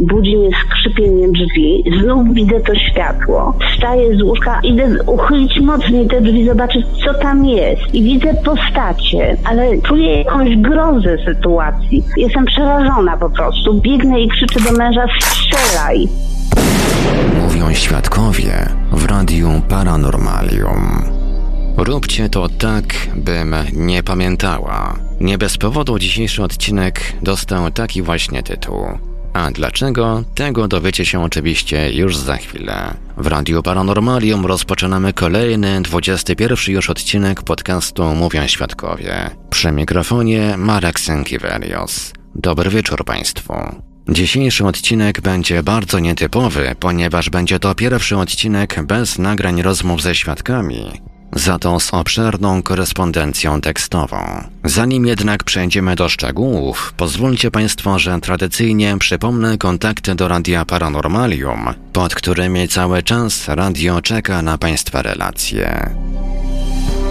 Budzi mnie skrzypieniem drzwi, znów widzę to światło. Wstaję z łóżka, idę uchylić mocniej te drzwi, zobaczyć co tam jest. I widzę postacie, ale czuję jakąś grozę sytuacji. Jestem przerażona po prostu. Biegnę i krzyczę do męża, strzelaj. Mówią świadkowie w radiu Paranormalium. Róbcie to tak, bym nie pamiętała. Nie bez powodu dzisiejszy odcinek dostał taki właśnie tytuł. A dlaczego? Tego dowiecie się oczywiście już za chwilę. W Radiu Paranormalium rozpoczynamy kolejny, 21 już odcinek podcastu Mówią Świadkowie. Przy mikrofonie Marek Sękiewelios. Dobry wieczór Państwu. Dzisiejszy odcinek będzie bardzo nietypowy, ponieważ będzie to pierwszy odcinek bez nagrań rozmów ze świadkami, za to z obszerną korespondencją tekstową. Zanim jednak przejdziemy do szczegółów, pozwólcie Państwo, że tradycyjnie przypomnę kontakty do Radia Paranormalium, pod którymi cały czas radio czeka na Państwa relacje.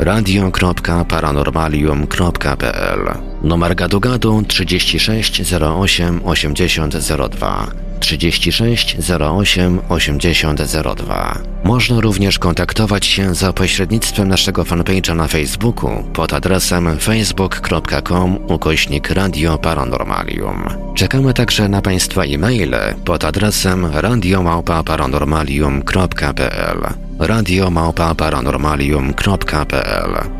radio.paranormalium.pl Numer gadu gadu 36 08 80 02 36 08 80 02 Można również kontaktować się za pośrednictwem naszego fanpage'a na Facebooku pod adresem facebook.com ukośnik Radio Paranormalium. Czekamy także na Państwa e-maile pod adresem radiomałpa-paranormalium.pl radiomałpa-paranormalium.pl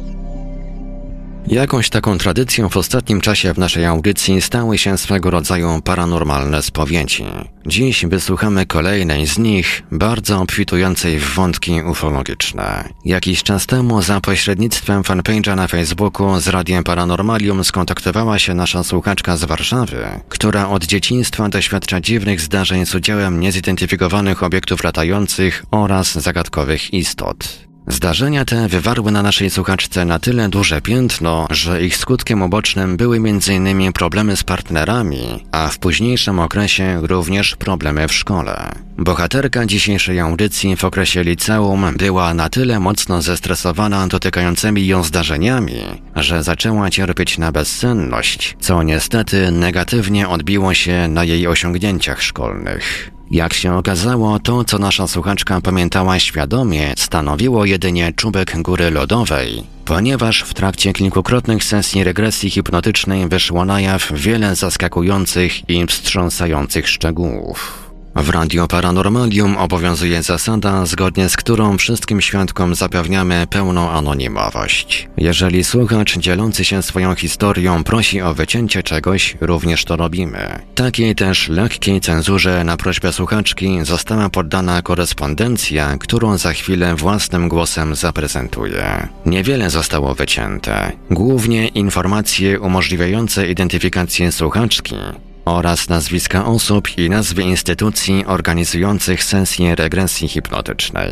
Jakąś taką tradycją w ostatnim czasie w naszej audycji stały się swego rodzaju paranormalne spowiedzi. Dziś wysłuchamy kolejnej z nich, bardzo obfitującej w wątki ufologiczne. Jakiś czas temu za pośrednictwem fanpage'a na Facebooku z Radiem Paranormalium skontaktowała się nasza słuchaczka z Warszawy, która od dzieciństwa doświadcza dziwnych zdarzeń z udziałem niezidentyfikowanych obiektów latających oraz zagadkowych istot. Zdarzenia te wywarły na naszej słuchaczce na tyle duże piętno, że ich skutkiem ubocznym były m.in. problemy z partnerami, a w późniejszym okresie również problemy w szkole. Bohaterka dzisiejszej audycji w okresie liceum była na tyle mocno zestresowana dotykającymi ją zdarzeniami, że zaczęła cierpieć na bezsenność, co niestety negatywnie odbiło się na jej osiągnięciach szkolnych. Jak się okazało, to co nasza słuchaczka pamiętała świadomie, stanowiło jedynie czubek góry lodowej, ponieważ w trakcie kilkukrotnych sesji regresji hipnotycznej wyszło na jaw wiele zaskakujących i wstrząsających szczegółów. W Radio Paranormalium obowiązuje zasada, zgodnie z którą wszystkim świadkom zapewniamy pełną anonimowość. Jeżeli słuchacz dzielący się swoją historią prosi o wycięcie czegoś, również to robimy. Takiej też lekkiej cenzurze na prośbę słuchaczki została poddana korespondencja, którą za chwilę własnym głosem zaprezentuję. Niewiele zostało wycięte. Głównie informacje umożliwiające identyfikację słuchaczki, oraz nazwiska osób i nazwy instytucji organizujących sesje regresji hipnotycznej.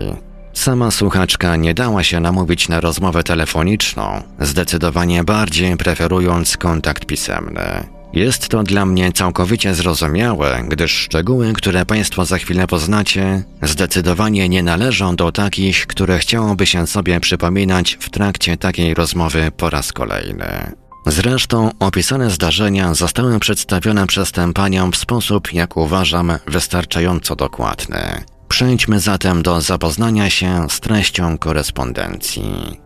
Sama słuchaczka nie dała się namówić na rozmowę telefoniczną, zdecydowanie bardziej preferując kontakt pisemny. Jest to dla mnie całkowicie zrozumiałe, gdyż szczegóły, które Państwo za chwilę poznacie, zdecydowanie nie należą do takich, które chciałoby się sobie przypominać w trakcie takiej rozmowy po raz kolejny. Zresztą opisane zdarzenia zostały przedstawione przez tę panią w sposób, jak uważam, wystarczająco dokładny. Przejdźmy zatem do zapoznania się z treścią korespondencji.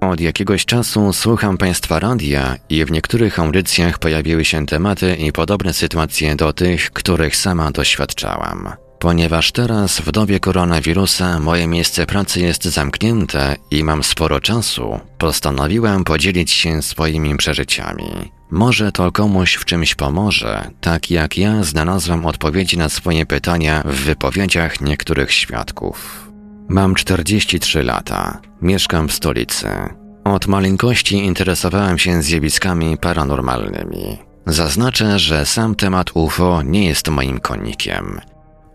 Od jakiegoś czasu słucham Państwa radia i w niektórych audycjach pojawiły się tematy i podobne sytuacje do tych, których sama doświadczałam. Ponieważ teraz w dobie koronawirusa moje miejsce pracy jest zamknięte i mam sporo czasu, postanowiłem podzielić się swoimi przeżyciami. Może to komuś w czymś pomoże, tak jak ja znalazłem odpowiedzi na swoje pytania w wypowiedziach niektórych świadków. Mam 43 lata. Mieszkam w stolicy. Od maleńkości interesowałem się zjawiskami paranormalnymi. Zaznaczę, że sam temat UFO nie jest moim konikiem.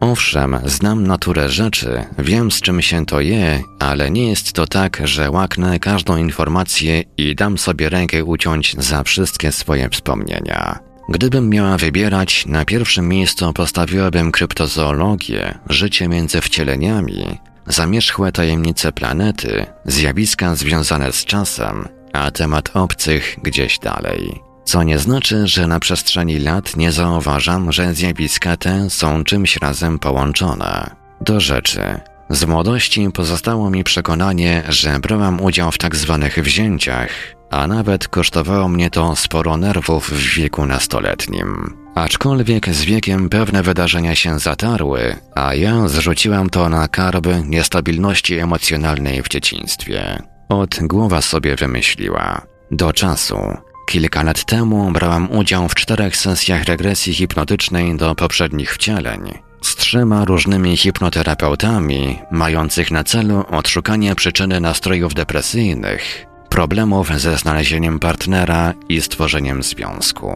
Owszem, znam naturę rzeczy, wiem z czym się to je, ale nie jest to tak, że łaknę każdą informację i dam sobie rękę uciąć za wszystkie swoje wspomnienia. Gdybym miała wybierać, na pierwszym miejscu postawiłabym kryptozoologię, życie między wcieleniami, zamierzchłe tajemnice planety, zjawiska związane z czasem, a temat obcych gdzieś dalej. Co nie znaczy, że na przestrzeni lat nie zauważam, że zjawiska te są czymś razem połączone. Do rzeczy. Z młodości pozostało mi przekonanie, że brałam udział w tak zwanych wzięciach, a nawet kosztowało mnie to sporo nerwów w wieku nastoletnim. Aczkolwiek z wiekiem pewne wydarzenia się zatarły, a ja zrzuciłam to na karb niestabilności emocjonalnej w dzieciństwie. Od głowa sobie wymyśliła. Do czasu. Kilka lat temu brałam udział w czterech sesjach regresji hipnotycznej do poprzednich wcieleń z trzema różnymi hipnoterapeutami, mających na celu odszukanie przyczyny nastrojów depresyjnych, problemów ze znalezieniem partnera i stworzeniem związku.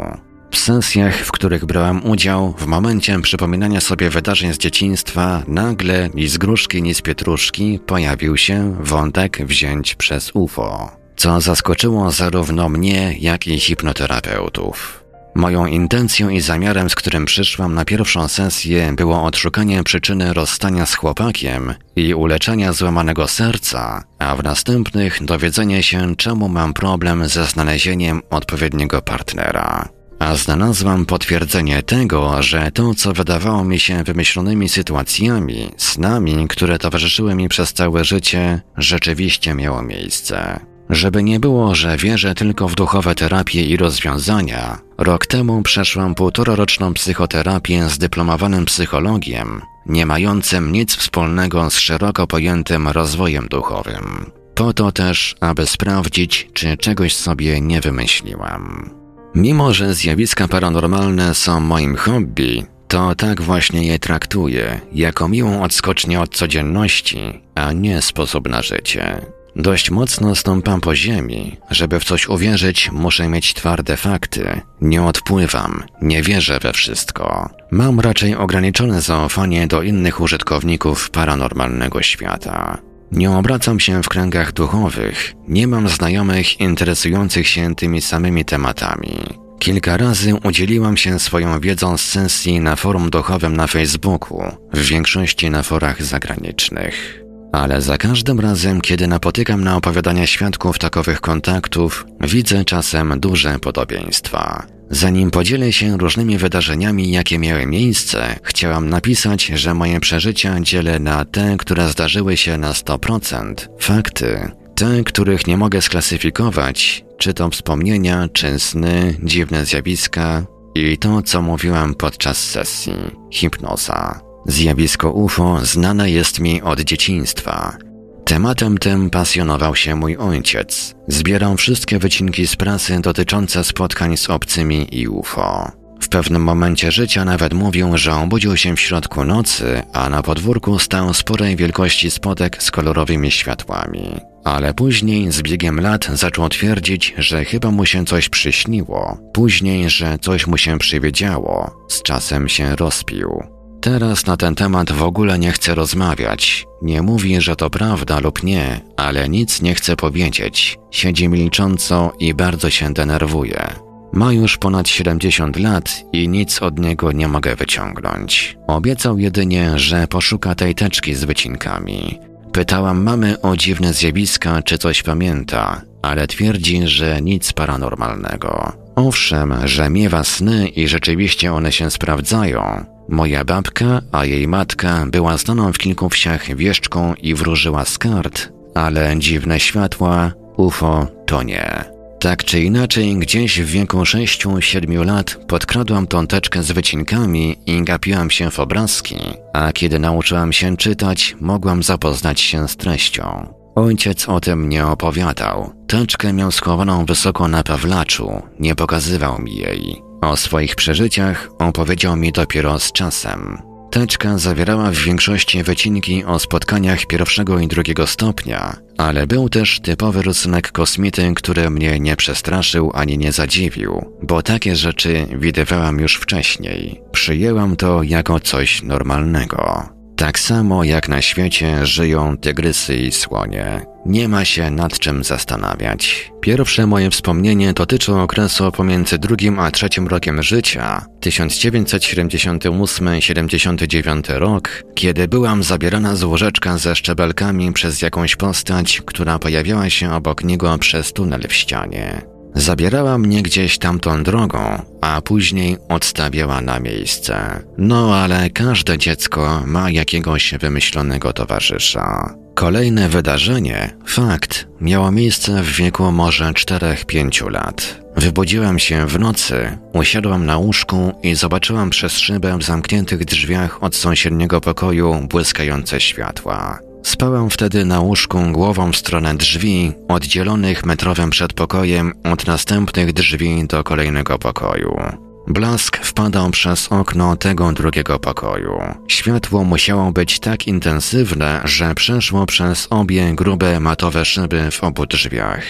W sesjach, w których brałem udział, w momencie przypominania sobie wydarzeń z dzieciństwa, nagle ni z gruszki, ni z pietruszki pojawił się wątek wzięć przez UFO, co zaskoczyło zarówno mnie, jak i hipnoterapeutów. Moją intencją i zamiarem, z którym przyszłam na pierwszą sesję, było odszukanie przyczyny rozstania z chłopakiem i uleczenia złamanego serca, a w następnych dowiedzenie się, czemu mam problem ze znalezieniem odpowiedniego partnera. A znalazłam potwierdzenie tego, że to, co wydawało mi się wymyślonymi sytuacjami, snami, które towarzyszyły mi przez całe życie, rzeczywiście miało miejsce. Żeby nie było, że wierzę tylko w duchowe terapie i rozwiązania, rok temu przeszłam półtororoczną psychoterapię z dyplomowanym psychologiem, nie mającym nic wspólnego z szeroko pojętym rozwojem duchowym. Po to też, aby sprawdzić, czy czegoś sobie nie wymyśliłam. Mimo, że zjawiska paranormalne są moim hobby, to tak właśnie je traktuję, jako miłą odskocznię od codzienności, a nie sposób na życie. Dość mocno stąpam po ziemi. Żeby w coś uwierzyć, muszę mieć twarde fakty. Nie odpływam, nie wierzę we wszystko. Mam raczej ograniczone zaufanie do innych użytkowników paranormalnego świata. Nie obracam się w kręgach duchowych, nie mam znajomych interesujących się tymi samymi tematami. Kilka razy udzieliłam się swoją wiedzą z sesji na forum duchowym na Facebooku, w większości na forach zagranicznych. Ale za każdym razem, kiedy napotykam na opowiadania świadków takowych kontaktów, widzę czasem duże podobieństwa. Zanim podzielę się różnymi wydarzeniami, jakie miały miejsce, chciałam napisać, że moje przeżycia dzielę na te, które zdarzyły się na 100%, fakty, te, których nie mogę sklasyfikować, czy to wspomnienia, czy sny, dziwne zjawiska i to, co mówiłam podczas sesji, hipnoza. Zjawisko UFO znane jest mi od dzieciństwa. Tematem tym pasjonował się mój ojciec. Zbierał wszystkie wycinki z prasy dotyczące spotkań z obcymi i UFO. W pewnym momencie życia nawet mówił, że obudził się w środku nocy, a na podwórku stał sporej wielkości spotek z kolorowymi światłami. Ale później, z biegiem lat, zaczął twierdzić, że chyba mu się coś przyśniło. Później, że coś mu się przywiedziało. Z czasem się rozpił. Teraz na ten temat w ogóle nie chce rozmawiać. Nie mówi, że to prawda lub nie, ale nic nie chce powiedzieć. Siedzi milcząco i bardzo się denerwuje. Ma już ponad 70 lat i nic od niego nie mogę wyciągnąć. Obiecał jedynie, że poszuka tej teczki z wycinkami. Pytałam mamy o dziwne zjawiska, czy coś pamięta, ale twierdzi, że nic paranormalnego. Owszem, że miewa sny i rzeczywiście one się sprawdzają. Moja babka, a jej matka była znaną w kilku wsiach wieszczką i wróżyła z kart, ale dziwne światła, UFO to nie. Tak czy inaczej, gdzieś w wieku 6-7 lat podkradłam tą teczkę z wycinkami i gapiłam się w obrazki, a kiedy nauczyłam się czytać, mogłam zapoznać się z treścią. Ojciec o tym nie opowiadał. Teczkę miał schowaną wysoko na pawlaczu, nie pokazywał mi jej. O swoich przeżyciach opowiedział mi dopiero z czasem. Teczka zawierała w większości wycinki o spotkaniach pierwszego i drugiego stopnia, ale był też typowy rysunek kosmity, który mnie nie przestraszył ani nie zadziwił, bo takie rzeczy widywałam już wcześniej. Przyjęłam to jako coś normalnego. Tak samo jak na świecie żyją tygrysy i słonie. Nie ma się nad czym zastanawiać. Pierwsze moje wspomnienie dotyczy okresu pomiędzy drugim a trzecim rokiem życia, 1978-79 rok, kiedy byłam zabierana z łóżeczka ze szczebelkami przez jakąś postać, która pojawiała się obok niego przez tunel w ścianie. Zabierała mnie gdzieś tamtą drogą, a później odstawiała na miejsce. No ale każde dziecko ma jakiegoś wymyślonego towarzysza. Kolejne wydarzenie, fakt, miało miejsce w wieku może 4-5 lat. Wybudziłam się w nocy, usiadłam na łóżku i zobaczyłam przez szybę w zamkniętych drzwiach od sąsiedniego pokoju błyskające światła. Spałem wtedy na łóżku głową w stronę drzwi, oddzielonych metrowym przedpokojem od następnych drzwi do kolejnego pokoju. Blask wpadał przez okno tego drugiego pokoju. Światło musiało być tak intensywne, że przeszło przez obie grube matowe szyby w obu drzwiach.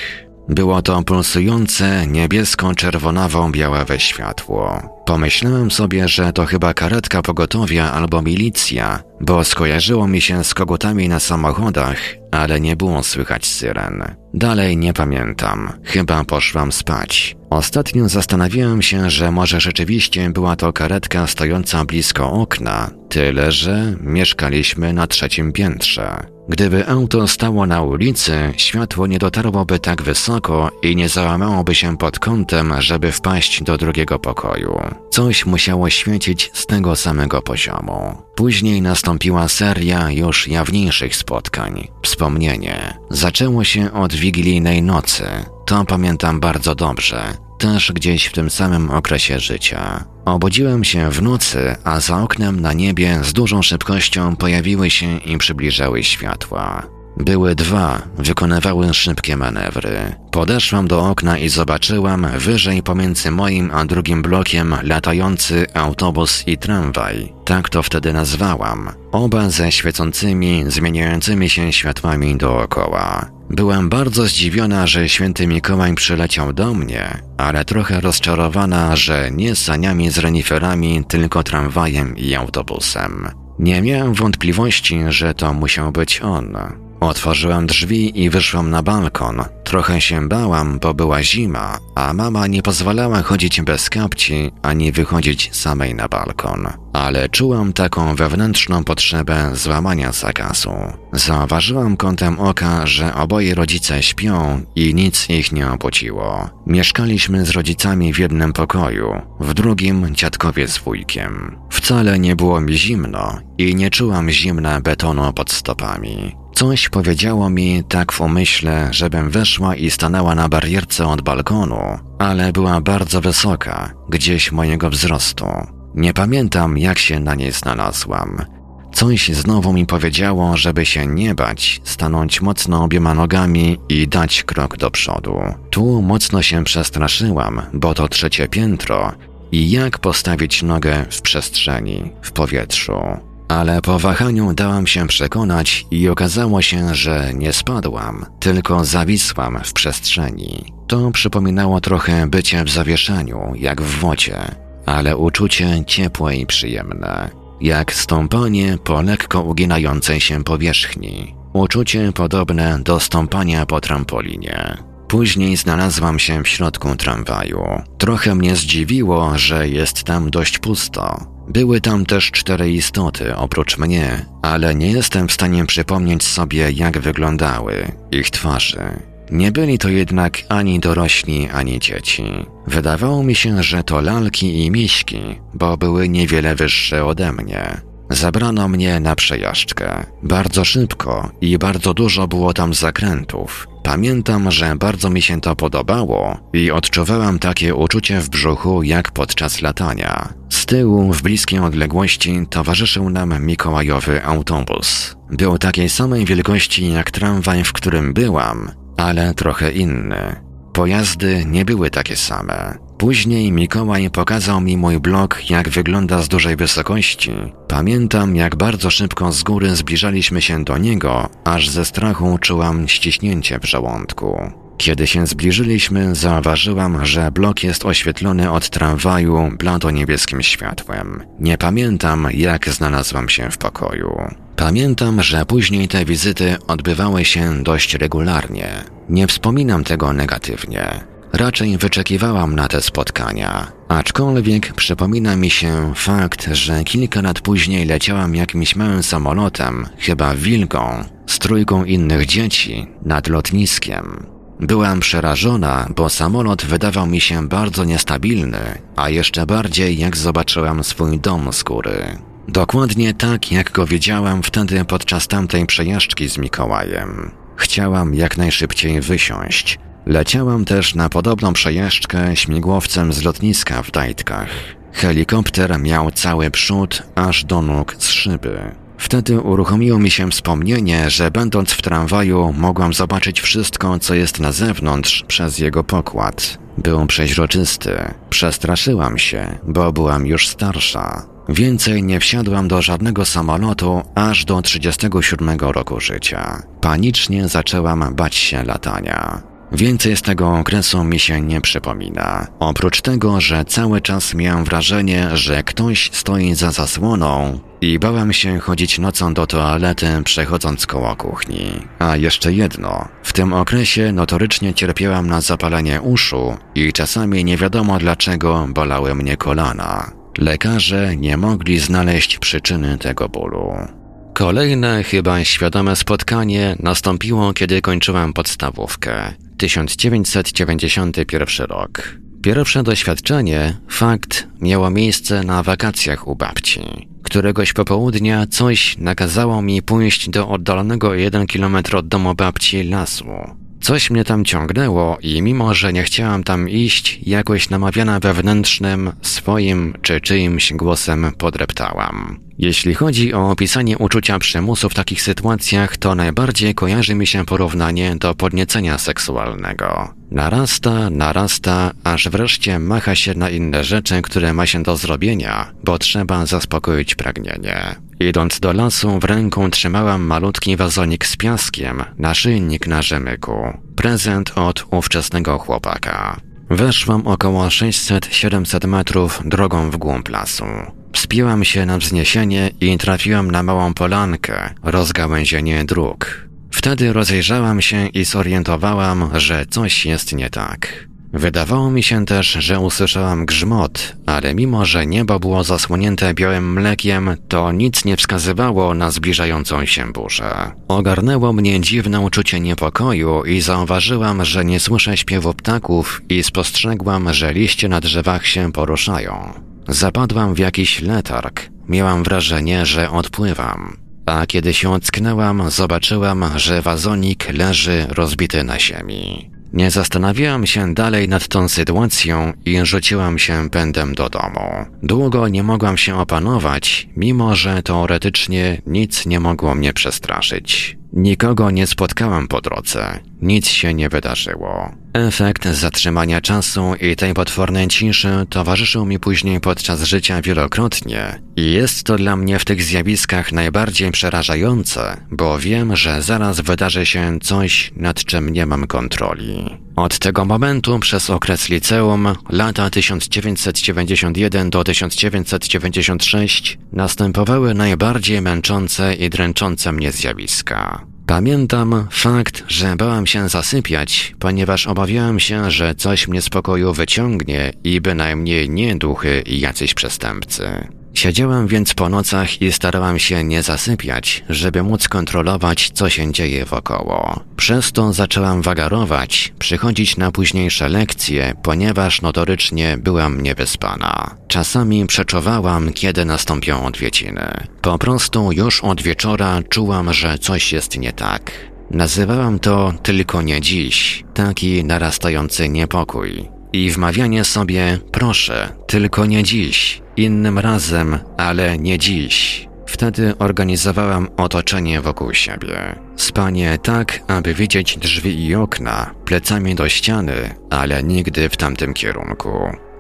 Było to pulsujące, niebiesko-czerwonawo-białe światło. Pomyślałem sobie, że to chyba karetka pogotowia albo milicja, bo skojarzyło mi się z kogutami na samochodach, ale nie było słychać syren. Dalej nie pamiętam, chyba poszłam spać. Ostatnio zastanawiałem się, że może rzeczywiście była to karetka stojąca blisko okna, tyle że mieszkaliśmy na trzecim piętrze. Gdyby auto stało na ulicy, światło nie dotarłoby tak wysoko i nie załamałoby się pod kątem, żeby wpaść do drugiego pokoju. Coś musiało świecić z tego samego poziomu. Później nastąpiła seria już jawniejszych spotkań. Wspomnienie. Zaczęło się od wigilijnej nocy. To pamiętam bardzo dobrze też gdzieś w tym samym okresie życia. Obudziłem się w nocy, a za oknem na niebie z dużą szybkością pojawiły się i przybliżały światła. Były dwa, wykonywały szybkie manewry. Podeszłam do okna i zobaczyłam wyżej pomiędzy moim a drugim blokiem latający autobus i tramwaj. Tak to wtedy nazwałam. Oba ze świecącymi, zmieniającymi się światłami dookoła. Byłam bardzo zdziwiona, że święty Mikołaj przyleciał do mnie, ale trochę rozczarowana, że nie saniami z reniferami, tylko tramwajem i autobusem. Nie miałem wątpliwości, że to musiał być on. Otworzyłam drzwi i wyszłam na balkon. Trochę się bałam, bo była zima, a mama nie pozwalała chodzić bez kapci ani wychodzić samej na balkon. Ale czułam taką wewnętrzną potrzebę złamania zakazu. Zauważyłam kątem oka, że oboje rodzice śpią i nic ich nie obudziło. Mieszkaliśmy z rodzicami w jednym pokoju, w drugim dziadkowie z wujkiem. Wcale nie było mi zimno i nie czułam zimna betonu pod stopami. Coś powiedziało mi tak w umyśle, żebym weszła i stanęła na barierce od balkonu, ale była bardzo wysoka, gdzieś mojego wzrostu. Nie pamiętam, jak się na niej znalazłam. Coś znowu mi powiedziało, żeby się nie bać, stanąć mocno obiema nogami i dać krok do przodu. Tu mocno się przestraszyłam, bo to trzecie piętro i jak postawić nogę w przestrzeni, w powietrzu. Ale po wahaniu dałam się przekonać i okazało się, że nie spadłam, tylko zawisłam w przestrzeni. To przypominało trochę bycie w zawieszeniu, jak w wodzie, ale uczucie ciepłe i przyjemne. jak stąpanie po lekko uginającej się powierzchni. Uczucie podobne do stąpania po trampolinie. Później znalazłam się w środku tramwaju. Trochę mnie zdziwiło, że jest tam dość pusto. Były tam też cztery istoty oprócz mnie, ale nie jestem w stanie przypomnieć sobie, jak wyglądały ich twarze. Nie byli to jednak ani dorośli, ani dzieci. Wydawało mi się, że to lalki i miśki, bo były niewiele wyższe ode mnie. Zabrano mnie na przejażdżkę. Bardzo szybko i bardzo dużo było tam zakrętów. Pamiętam, że bardzo mi się to podobało i odczuwałam takie uczucie w brzuchu jak podczas latania. Tyłu, w bliskiej odległości, towarzyszył nam Mikołajowy autobus. Był takiej samej wielkości jak tramwaj, w którym byłam, ale trochę inny. Pojazdy nie były takie same. Później Mikołaj pokazał mi mój blok, jak wygląda z dużej wysokości. Pamiętam, jak bardzo szybko z góry zbliżaliśmy się do niego, aż ze strachu czułam ściśnięcie w żołądku. Kiedy się zbliżyliśmy, zauważyłam, że blok jest oświetlony od tramwaju blado-niebieskim światłem. Nie pamiętam, jak znalazłam się w pokoju. Pamiętam, że później te wizyty odbywały się dość regularnie. Nie wspominam tego negatywnie. Raczej wyczekiwałam na te spotkania, aczkolwiek przypomina mi się fakt, że kilka lat później leciałam jakimś małym samolotem, chyba wilgą, z trójką innych dzieci, nad lotniskiem. Byłam przerażona, bo samolot wydawał mi się bardzo niestabilny, a jeszcze bardziej jak zobaczyłam swój dom z góry. Dokładnie tak, jak go widziałam wtedy podczas tamtej przejażdżki z Mikołajem. Chciałam jak najszybciej wysiąść. Leciałam też na podobną przejażdżkę śmigłowcem z lotniska w Dajtkach. Helikopter miał cały przód aż do nóg z szyby. Wtedy uruchomiło mi się wspomnienie, że będąc w tramwaju mogłam zobaczyć wszystko, co jest na zewnątrz przez jego pokład. Był przeźroczysty. Przestraszyłam się, bo byłam już starsza. Więcej nie wsiadłam do żadnego samolotu aż do 37 roku życia. Panicznie zaczęłam bać się latania. Więcej z tego okresu mi się nie przypomina. Oprócz tego, że cały czas miałem wrażenie, że ktoś stoi za zasłoną i bałem się chodzić nocą do toalety, przechodząc koło kuchni. A jeszcze jedno. W tym okresie notorycznie cierpiałam na zapalenie uszu i czasami nie wiadomo dlaczego bolały mnie kolana. Lekarze nie mogli znaleźć przyczyny tego bólu. Kolejne, chyba świadome spotkanie nastąpiło, kiedy kończyłam podstawówkę. 1991 rok. Pierwsze doświadczenie, fakt, miało miejsce na wakacjach u babci. Któregoś popołudnia coś nakazało mi pójść do oddalonego jeden kilometr od domu babci lasu. Coś mnie tam ciągnęło i mimo, że nie chciałam tam iść, jakoś namawiana wewnętrznym, swoim czy czyimś głosem podreptałam. Jeśli chodzi o opisanie uczucia przymusu w takich sytuacjach, to najbardziej kojarzy mi się porównanie do podniecenia seksualnego. Narasta, narasta, aż wreszcie macha się na inne rzeczy, które ma się do zrobienia, bo trzeba zaspokoić pragnienie. Idąc do lasu, w ręku trzymałam malutki wazonik z piaskiem, naszyjnik na rzemyku. Prezent od ówczesnego chłopaka. Weszłam około 600-700 metrów drogą w głąb lasu. Wspięłam się na wzniesienie i trafiłam na małą polankę, rozgałęzienie dróg. Wtedy rozejrzałam się i zorientowałam, że coś jest nie tak. Wydawało mi się też, że usłyszałam grzmot, ale mimo, że niebo było zasłonięte białym mlekiem, to nic nie wskazywało na zbliżającą się burzę. Ogarnęło mnie dziwne uczucie niepokoju i zauważyłam, że nie słyszę śpiewu ptaków i spostrzegłam, że liście na drzewach się poruszają. Zapadłam w jakiś letarg. Miałam wrażenie, że odpływam. A kiedy się ocknęłam, zobaczyłam, że wazonik leży rozbity na ziemi. Nie zastanawiałam się dalej nad tą sytuacją i rzuciłam się pędem do domu. Długo nie mogłam się opanować, mimo że teoretycznie nic nie mogło mnie przestraszyć. Nikogo nie spotkałam po drodze, nic się nie wydarzyło. Efekt zatrzymania czasu i tej potwornej ciszy towarzyszył mi później podczas życia wielokrotnie i jest to dla mnie w tych zjawiskach najbardziej przerażające, bo wiem, że zaraz wydarzy się coś, nad czym nie mam kontroli. Od tego momentu przez okres liceum, lata 1991 do 1996, następowały najbardziej męczące i dręczące mnie zjawiska. Pamiętam fakt, że bałam się zasypiać, ponieważ obawiałam się, że coś mnie z pokoju wyciągnie i bynajmniej nie duchy i jacyś przestępcy. Siedziałam więc po nocach i starałam się nie zasypiać, żeby móc kontrolować, co się dzieje wokoło. Przez to zaczęłam wagarować, przychodzić na późniejsze lekcje, ponieważ notorycznie byłam niewyspana. Czasami przeczuwałam, kiedy nastąpią odwiedziny. Po prostu już od wieczora czułam, że coś jest nie tak. Nazywałam to tylko nie dziś, taki narastający niepokój. I wmawianie sobie, proszę, tylko nie dziś, innym razem, ale nie dziś. Wtedy organizowałam otoczenie wokół siebie. Spanie tak, aby widzieć drzwi i okna, plecami do ściany, ale nigdy w tamtym kierunku.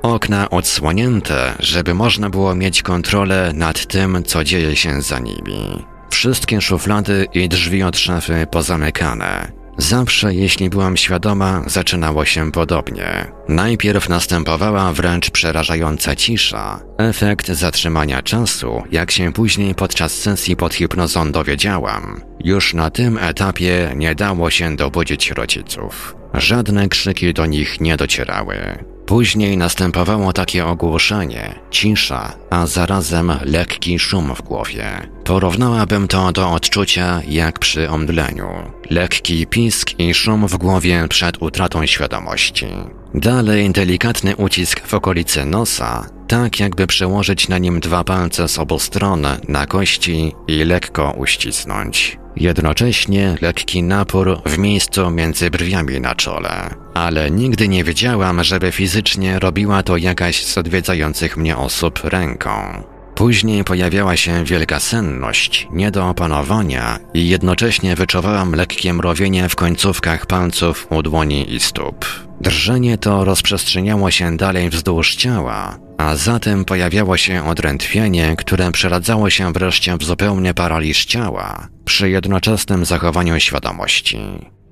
Okna odsłonięte, żeby można było mieć kontrolę nad tym, co dzieje się za nimi. Wszystkie szuflady i drzwi od szafy pozamykane. Zawsze, jeśli byłam świadoma, zaczynało się podobnie. Najpierw następowała wręcz przerażająca cisza, efekt zatrzymania czasu, jak się później podczas sesji pod hipnozą dowiedziałam. Już na tym etapie nie dało się dobudzić rodziców. Żadne krzyki do nich nie docierały. Później następowało takie ogłuszenie, cisza, a zarazem lekki szum w głowie. Porównałabym to do odczucia jak przy omdleniu. Lekki pisk i szum w głowie przed utratą świadomości. Dalej delikatny ucisk w okolicy nosa, tak jakby przełożyć na nim dwa palce z obu stron na kości i lekko uścisnąć. Jednocześnie lekki napór w miejscu między brwiami na czole. Ale nigdy nie wiedziałam, żeby fizycznie robiła to jakaś z odwiedzających mnie osób ręką. Później pojawiała się wielka senność, nie do opanowania i jednocześnie wyczuwałam lekkie mrowienie w końcówkach palców u dłoni i stóp. Drżenie to rozprzestrzeniało się dalej wzdłuż ciała, a zatem pojawiało się odrętwienie, które przeradzało się wreszcie w zupełnie paraliż ciała, przy jednoczesnym zachowaniu świadomości.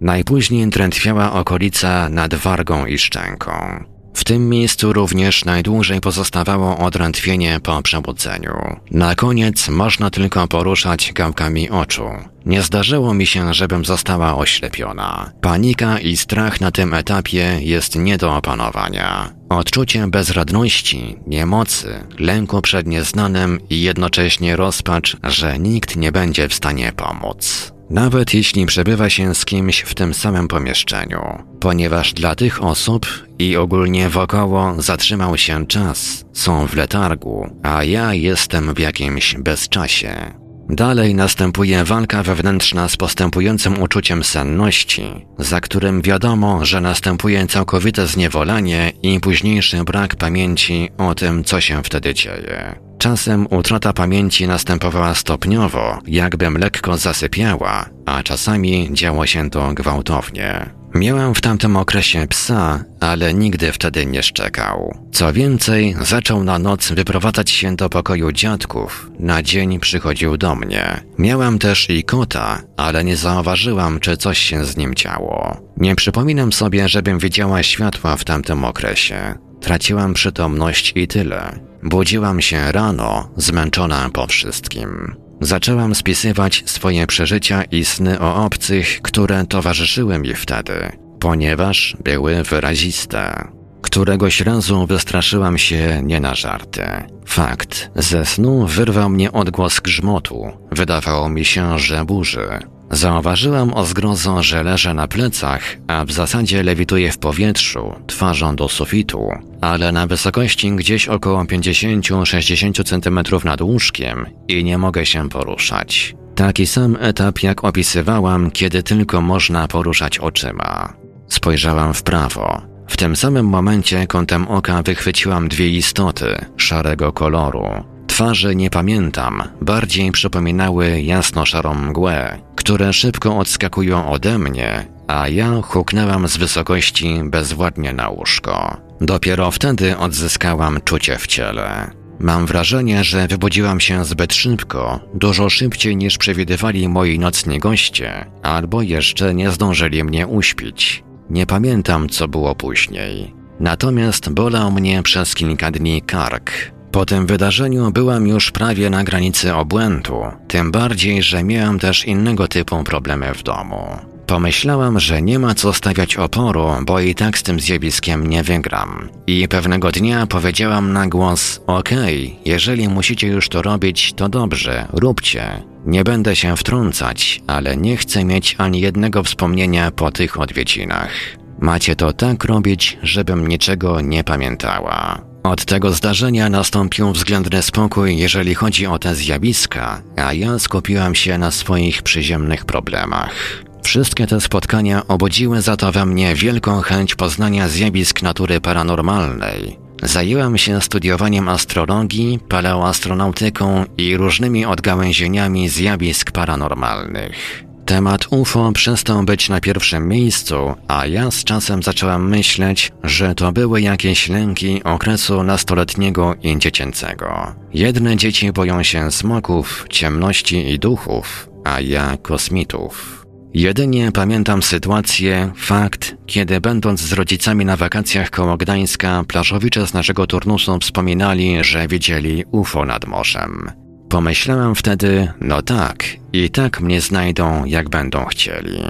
Najpóźniej drętwiała okolica nad wargą i szczęką. W tym miejscu również najdłużej pozostawało odrętwienie po przebudzeniu. Na koniec można tylko poruszać gałkami oczu. Nie zdarzyło mi się, żebym została oślepiona. Panika i strach na tym etapie jest nie do opanowania. Odczucie bezradności, niemocy, lęku przed nieznanym i jednocześnie rozpacz, że nikt nie będzie w stanie pomóc. Nawet jeśli przebywa się z kimś w tym samym pomieszczeniu, ponieważ dla tych osób i ogólnie wokoło zatrzymał się czas, są w letargu, a ja jestem w jakimś bezczasie. Dalej następuje walka wewnętrzna z postępującym uczuciem senności, za którym wiadomo, że następuje całkowite zniewolenie i późniejszy brak pamięci o tym, co się wtedy dzieje. Czasem utrata pamięci następowała stopniowo, jakbym lekko zasypiała, a czasami działo się to gwałtownie. Miałem w tamtym okresie psa, ale nigdy wtedy nie szczekał. Co więcej, zaczął na noc wyprowadzać się do pokoju dziadków, na dzień przychodził do mnie. Miałem też i kota, ale nie zauważyłam, czy coś się z nim działo. Nie przypominam sobie, żebym widziała światła w tamtym okresie. Traciłam przytomność i tyle. Budziłam się rano, zmęczona po wszystkim. Zaczęłam spisywać swoje przeżycia i sny o obcych, które towarzyszyły mi wtedy, ponieważ były wyraziste. Któregoś razu wystraszyłam się nie na żarty. Fakt, ze snu wyrwał mnie odgłos grzmotu. Wydawało mi się, że burzy. Zauważyłam o zgrozo, że leżę na plecach, a w zasadzie lewituję w powietrzu, twarzą do sufitu, ale na wysokości gdzieś około 50-60 cm nad łóżkiem i nie mogę się poruszać. Taki sam etap jak opisywałam, kiedy tylko można poruszać oczyma. Spojrzałam w prawo. W tym samym momencie kątem oka wychwyciłam dwie istoty szarego koloru. Twarzy nie pamiętam, bardziej przypominały jasno-szarą mgłę, które szybko odskakują ode mnie a ja huknęłam z wysokości bezwładnie na łóżko. Dopiero wtedy odzyskałam czucie w ciele. Mam wrażenie, że wybudziłam się zbyt szybko, dużo szybciej niż przewidywali moi nocni goście, albo jeszcze nie zdążyli mnie uśpić. Nie pamiętam, co było później. Natomiast bolał mnie przez kilka dni kark. Po tym wydarzeniu byłam już prawie na granicy obłędu, tym bardziej, że miałam też innego typu problemy w domu. Pomyślałam, że nie ma co stawiać oporu, bo i tak z tym zjawiskiem nie wygram. I pewnego dnia powiedziałam na głos: Okej, okay, jeżeli musicie już to robić, to dobrze, róbcie. Nie będę się wtrącać, ale nie chcę mieć ani jednego wspomnienia po tych odwiedzinach. Macie to tak robić, żebym niczego nie pamiętała. Od tego zdarzenia nastąpił względny spokój, jeżeli chodzi o te zjawiska, a ja skupiłam się na swoich przyziemnych problemach. Wszystkie te spotkania obudziły za to we mnie wielką chęć poznania zjawisk natury paranormalnej. Zajęłam się studiowaniem astrologii, paleoastronautyką i różnymi odgałęzieniami zjawisk paranormalnych. Temat UFO przestał być na pierwszym miejscu, a ja z czasem zaczęłam myśleć, że to były jakieś lęki okresu nastoletniego i dziecięcego. Jedne dzieci boją się smoków, ciemności i duchów, a ja kosmitów. Jedynie pamiętam sytuację, fakt, kiedy będąc z rodzicami na wakacjach koło Gdańska, plażowicze z naszego turnusu wspominali, że widzieli UFO nad morzem. Pomyślałem wtedy, no tak, i tak mnie znajdą, jak będą chcieli.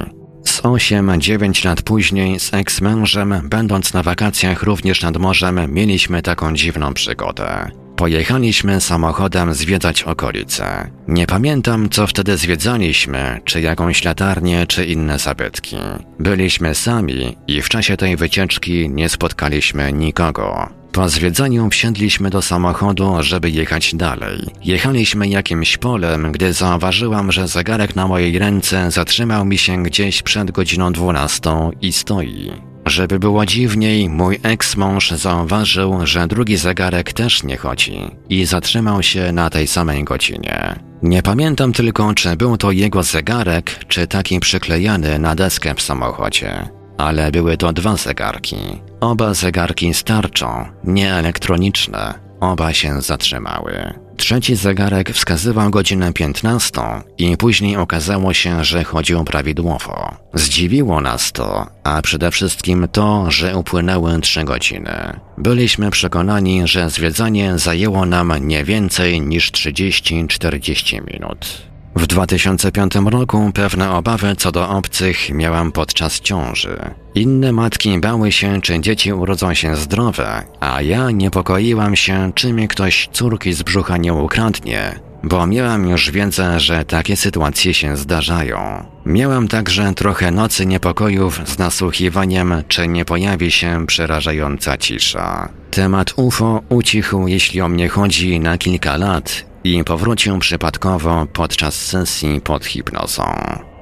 Z 8-9 lat później z eks-mężem, będąc na wakacjach również nad morzem, mieliśmy taką dziwną przygodę. Pojechaliśmy samochodem zwiedzać okolice. Nie pamiętam, co wtedy zwiedzaliśmy, czy jakąś latarnię, czy inne zabytki. Byliśmy sami i w czasie tej wycieczki nie spotkaliśmy nikogo. Po zwiedzaniu wsiedliśmy do samochodu, żeby jechać dalej. Jechaliśmy jakimś polem, gdy zauważyłam, że zegarek na mojej ręce zatrzymał mi się gdzieś przed godziną 12 i stoi. Żeby było dziwniej, mój eks-mąż zauważył, że drugi zegarek też nie chodzi i zatrzymał się na tej samej godzinie. Nie pamiętam tylko, czy był to jego zegarek, czy taki przyklejany na deskę w samochodzie. Ale były to dwa zegarki. Oba zegarki starczą, nie elektroniczne. Oba się zatrzymały. Trzeci zegarek wskazywał godzinę 15 i później okazało się, że chodził prawidłowo. Zdziwiło nas to, a przede wszystkim to, że upłynęły trzy godziny. Byliśmy przekonani, że zwiedzanie zajęło nam nie więcej niż 30-40 minut. W 2005 roku pewne obawy co do obcych miałam podczas ciąży. Inne matki bały się, czy dzieci urodzą się zdrowe, a ja niepokoiłam się, czy mi ktoś córki z brzucha nie ukradnie, bo miałam już wiedzę, że takie sytuacje się zdarzają. Miałam także trochę nocy niepokojów z nasłuchiwaniem, czy nie pojawi się przerażająca cisza. Temat UFO ucichł, jeśli o mnie chodzi, na kilka lat i powrócił przypadkowo podczas sesji pod hipnozą.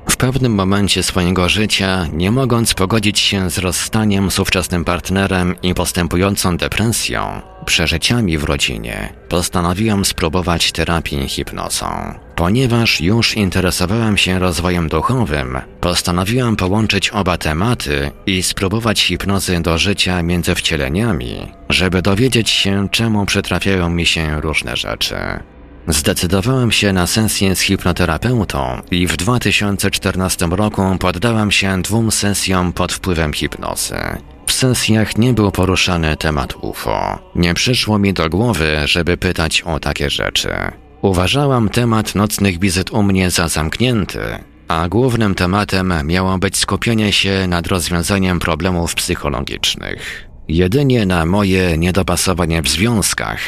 W pewnym momencie swojego życia, nie mogąc pogodzić się z rozstaniem z ówczesnym partnerem i postępującą depresją, przeżyciami w rodzinie, postanowiłem spróbować terapii hipnozą. Ponieważ już interesowałem się rozwojem duchowym, postanowiłem połączyć oba tematy i spróbować hipnozy do życia między wcieleniami, żeby dowiedzieć się, czemu przytrafiają mi się różne rzeczy. Zdecydowałem się na sesję z hipnoterapeutą i w 2014 roku poddałem się dwóm sesjom pod wpływem hipnozy. W sesjach nie był poruszany temat UFO. Nie przyszło mi do głowy, żeby pytać o takie rzeczy. Uważałam temat nocnych wizyt u mnie za zamknięty, a głównym tematem miało być skupienie się nad rozwiązaniem problemów psychologicznych. Jedynie na moje niedopasowanie w związkach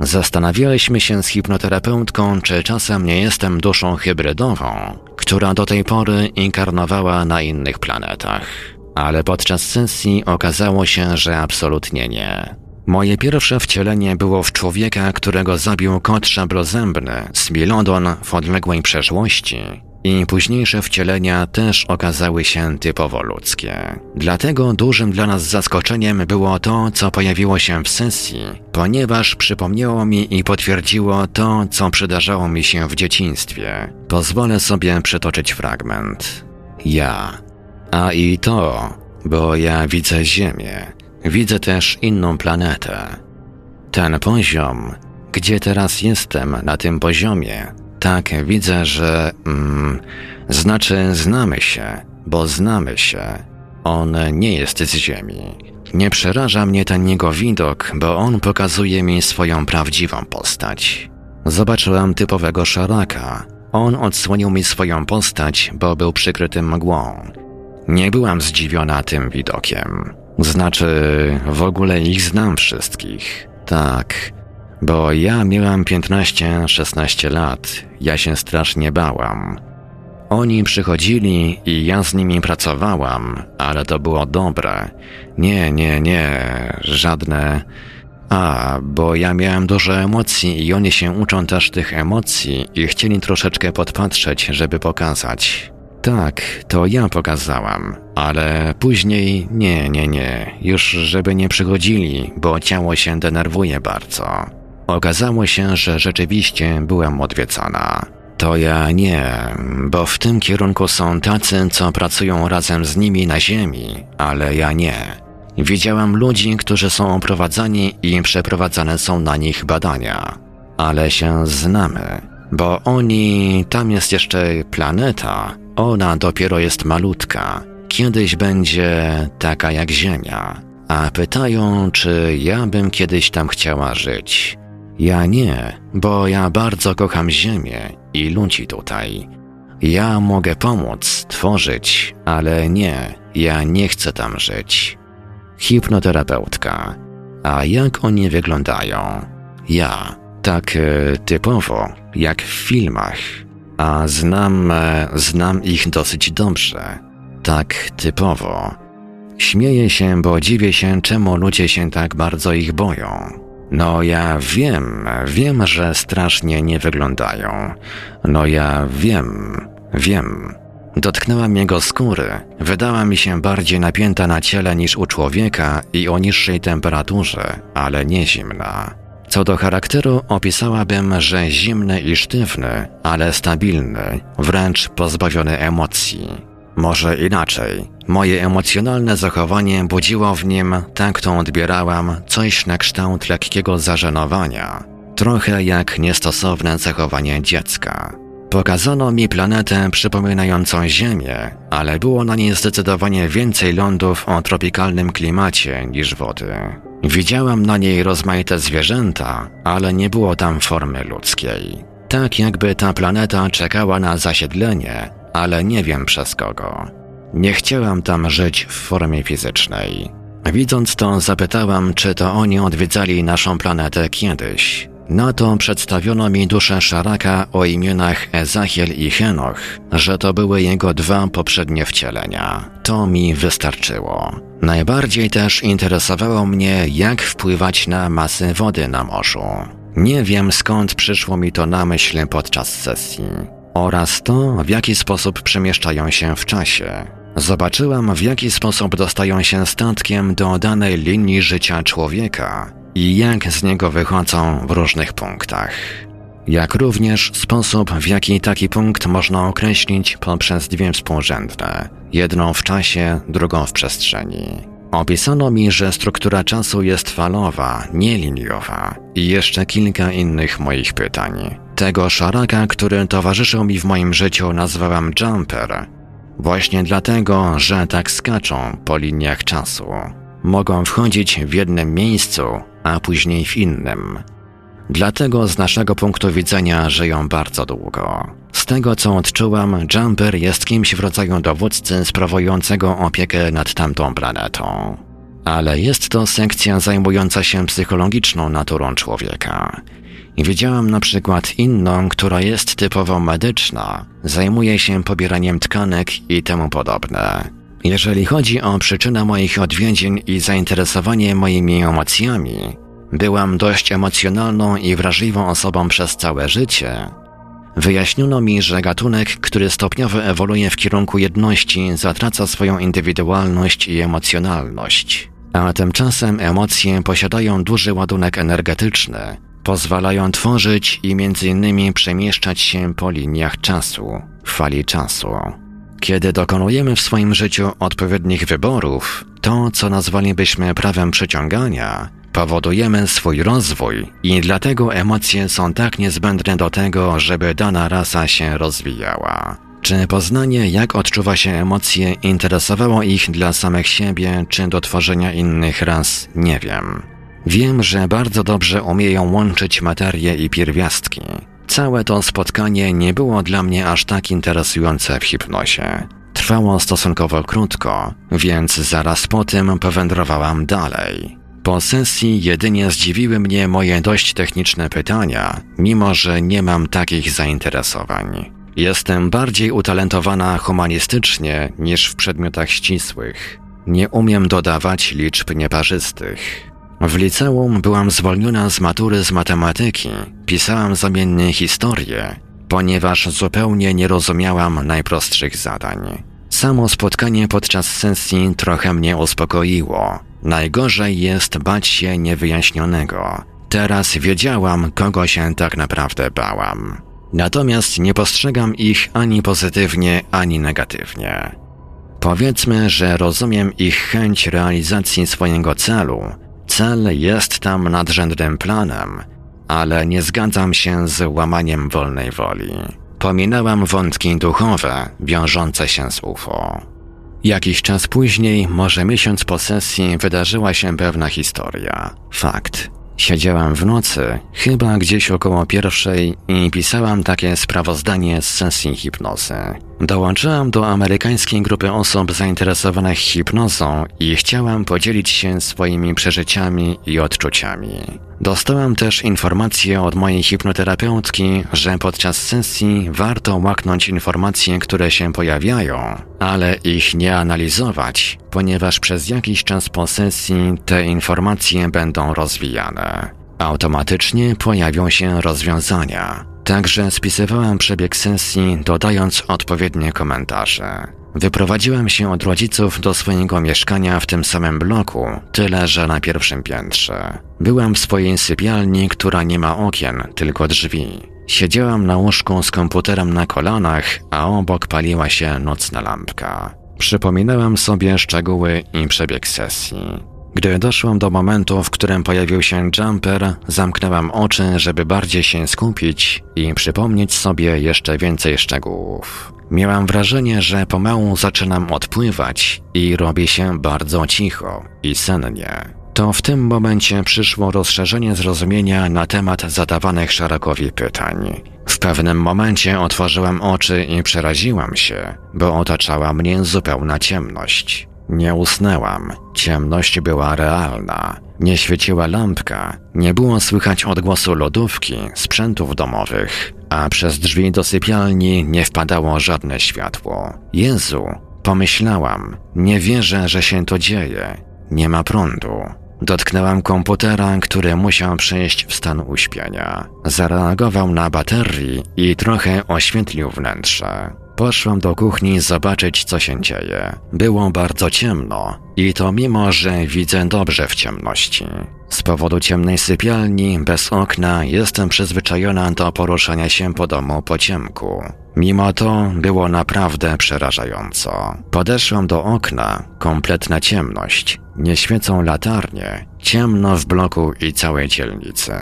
Zastanawialiśmy się z hipnoterapeutką, czy czasem nie jestem duszą hybrydową, która do tej pory inkarnowała na innych planetach. Ale podczas sesji okazało się, że absolutnie nie. Moje pierwsze wcielenie było w człowieka, którego zabił kot szablozębny z Milodon w odległej przeszłości i późniejsze wcielenia też okazały się typowo ludzkie. Dlatego dużym dla nas zaskoczeniem było to, co pojawiło się w sesji, ponieważ przypomniało mi i potwierdziło to, co przydarzało mi się w dzieciństwie. Pozwolę sobie przytoczyć fragment. Ja. A i to, bo ja widzę Ziemię, widzę też inną planetę. Ten poziom, gdzie teraz jestem na tym poziomie, tak widzę, że. Mm, znaczy, znamy się, bo znamy się. On nie jest z Ziemi. Nie przeraża mnie ten jego widok, bo on pokazuje mi swoją prawdziwą postać. Zobaczyłam typowego szaraka. On odsłonił mi swoją postać, bo był przykryty mgłą. Nie byłam zdziwiona tym widokiem. Znaczy, w ogóle ich znam wszystkich. Tak, bo ja miałam 15-16 lat, ja się strasznie bałam. Oni przychodzili i ja z nimi pracowałam, ale to było dobre. Nie, nie, nie, żadne. A, bo ja miałem dużo emocji i oni się uczą też tych emocji i chcieli troszeczkę podpatrzeć, żeby pokazać. Tak, to ja pokazałam, ale później nie, nie, nie, już żeby nie przychodzili, bo ciało się denerwuje bardzo. Okazało się, że rzeczywiście byłem odwiedzana. To ja nie, bo w tym kierunku są tacy, co pracują razem z nimi na ziemi, ale ja nie. Widziałam ludzi, którzy są oprowadzani i przeprowadzane są na nich badania. Ale się znamy, bo oni, tam jest jeszcze planeta, ona dopiero jest malutka. Kiedyś będzie taka jak Ziemia. A pytają, czy ja bym kiedyś tam chciała żyć. Ja nie, bo ja bardzo kocham Ziemię i ludzi tutaj. Ja mogę pomóc, tworzyć, ale nie, ja nie chcę tam żyć. Hipnoterapeutka. A jak oni wyglądają? Ja, tak e, typowo, jak w filmach. A znam, e, znam ich dosyć dobrze. Tak typowo. Śmieję się, bo dziwię się, czemu ludzie się tak bardzo ich boją. No ja wiem, wiem, że strasznie nie wyglądają. No ja wiem, wiem. Dotknęłam jego skóry, wydała mi się bardziej napięta na ciele niż u człowieka i o niższej temperaturze, ale nie zimna. Co do charakteru opisałabym, że zimny i sztywny, ale stabilny, wręcz pozbawiony emocji. Może inaczej. Moje emocjonalne zachowanie budziło w nim, tak to odbierałam, coś na kształt lekkiego zażenowania. Trochę jak niestosowne zachowanie dziecka. Pokazano mi planetę przypominającą Ziemię, ale było na niej zdecydowanie więcej lądów o tropikalnym klimacie niż wody. Widziałam na niej rozmaite zwierzęta, ale nie było tam formy ludzkiej. Tak jakby ta planeta czekała na zasiedlenie, ale nie wiem przez kogo. Nie chciałam tam żyć w formie fizycznej. Widząc to, zapytałam, czy to oni odwiedzali naszą planetę kiedyś. Na to przedstawiono mi duszę Szaraka o imionach Ezachiel i Henoch, że to były jego dwa poprzednie wcielenia. To mi wystarczyło. Najbardziej też interesowało mnie, jak wpływać na masy wody na morzu. Nie wiem skąd przyszło mi to na myśl podczas sesji oraz to, w jaki sposób przemieszczają się w czasie. Zobaczyłam, w jaki sposób dostają się statkiem do danej linii życia człowieka i jak z niego wychodzą w różnych punktach. Jak również sposób, w jaki taki punkt można określić poprzez dwie współrzędne, jedną w czasie, drugą w przestrzeni. Opisano mi, że struktura czasu jest falowa, nie liniowa i jeszcze kilka innych moich pytań. Tego szaraka, który towarzyszył mi w moim życiu, nazwałam Jumper. Właśnie dlatego, że tak skaczą po liniach czasu. Mogą wchodzić w jednym miejscu, a później w innym. Dlatego z naszego punktu widzenia żyją bardzo długo. Z tego co odczułam, Jumper jest kimś w rodzaju dowódcy sprawującego opiekę nad tamtą planetą. Ale jest to sekcja zajmująca się psychologiczną naturą człowieka. Widziałam na przykład inną, która jest typowo medyczna, zajmuje się pobieraniem tkanek i temu podobne. Jeżeli chodzi o przyczynę moich odwiedzin i zainteresowanie moimi emocjami, byłam dość emocjonalną i wrażliwą osobą przez całe życie. Wyjaśniono mi, że gatunek, który stopniowo ewoluuje w kierunku jedności, zatraca swoją indywidualność i emocjonalność. A tymczasem emocje posiadają duży ładunek energetyczny, pozwalają tworzyć i innymi przemieszczać się po liniach czasu, fali czasu. Kiedy dokonujemy w swoim życiu odpowiednich wyborów, to, co nazwalibyśmy prawem przyciągania, powodujemy swój rozwój i dlatego emocje są tak niezbędne do tego, żeby dana rasa się rozwijała. Czy poznanie, jak odczuwa się emocje, interesowało ich dla samych siebie, czy do tworzenia innych ras, nie wiem. Wiem, że bardzo dobrze umieją łączyć materię i pierwiastki. Całe to spotkanie nie było dla mnie aż tak interesujące w hipnozie. Trwało stosunkowo krótko, więc zaraz po tym powędrowałam dalej. Po sesji jedynie zdziwiły mnie moje dość techniczne pytania, mimo że nie mam takich zainteresowań. Jestem bardziej utalentowana humanistycznie niż w przedmiotach ścisłych. Nie umiem dodawać liczb nieparzystych. W liceum byłam zwolniona z matury z matematyki, pisałam zamiennie historię, ponieważ zupełnie nie rozumiałam najprostszych zadań. Samo spotkanie podczas sesji trochę mnie uspokoiło. Najgorzej jest bać się niewyjaśnionego. Teraz wiedziałam, kogo się tak naprawdę bałam. Natomiast nie postrzegam ich ani pozytywnie, ani negatywnie. Powiedzmy, że rozumiem ich chęć realizacji swojego celu. Cel jest tam nadrzędnym planem, ale nie zgadzam się z łamaniem wolnej woli. Pominęłam wątki duchowe wiążące się z UFO. Jakiś czas później, może miesiąc po sesji, wydarzyła się pewna historia. Fakt. Siedziałam w nocy, chyba gdzieś około pierwszej i pisałam takie sprawozdanie z sesji hipnozy. Dołączyłam do amerykańskiej grupy osób zainteresowanych hipnozą i chciałam podzielić się swoimi przeżyciami i odczuciami. Dostałam też informację od mojej hipnoterapeutki, że podczas sesji warto łaknąć informacje, które się pojawiają, ale ich nie analizować, ponieważ przez jakiś czas po sesji te informacje będą rozwijane. Automatycznie pojawią się rozwiązania. Także spisywałam przebieg sesji, dodając odpowiednie komentarze. Wyprowadziłam się od rodziców do swojego mieszkania w tym samym bloku, tyle że na pierwszym piętrze. Byłam w swojej sypialni, która nie ma okien, tylko drzwi. Siedziałam na łóżku z komputerem na kolanach, a obok paliła się nocna lampka. Przypominałam sobie szczegóły i przebieg sesji. Gdy doszłam do momentu, w którym pojawił się jumper, zamknęłam oczy, żeby bardziej się skupić i przypomnieć sobie jeszcze więcej szczegółów. Miałam wrażenie, że pomału zaczynam odpływać i robi się bardzo cicho i sennie. To w tym momencie przyszło rozszerzenie zrozumienia na temat zadawanych Szarakowi pytań. W pewnym momencie otworzyłam oczy i przeraziłam się, bo otaczała mnie zupełna ciemność. Nie usnęłam. Ciemność była realna. Nie świeciła lampka, nie było słychać odgłosu lodówki, sprzętów domowych, a przez drzwi do sypialni nie wpadało żadne światło. Jezu, pomyślałam, nie wierzę, że się to dzieje. Nie ma prądu. Dotknęłam komputera, który musiał przejść w stan uśpienia. Zareagował na baterii i trochę oświetlił wnętrze. Poszłam do kuchni zobaczyć, co się dzieje. Było bardzo ciemno i to mimo, że widzę dobrze w ciemności. Z powodu ciemnej sypialni, bez okna, jestem przyzwyczajona do poruszania się po domu po ciemku. Mimo to było naprawdę przerażająco. Podeszłam do okna, kompletna ciemność. Nie świecą latarnie, ciemno w bloku i całej dzielnicy.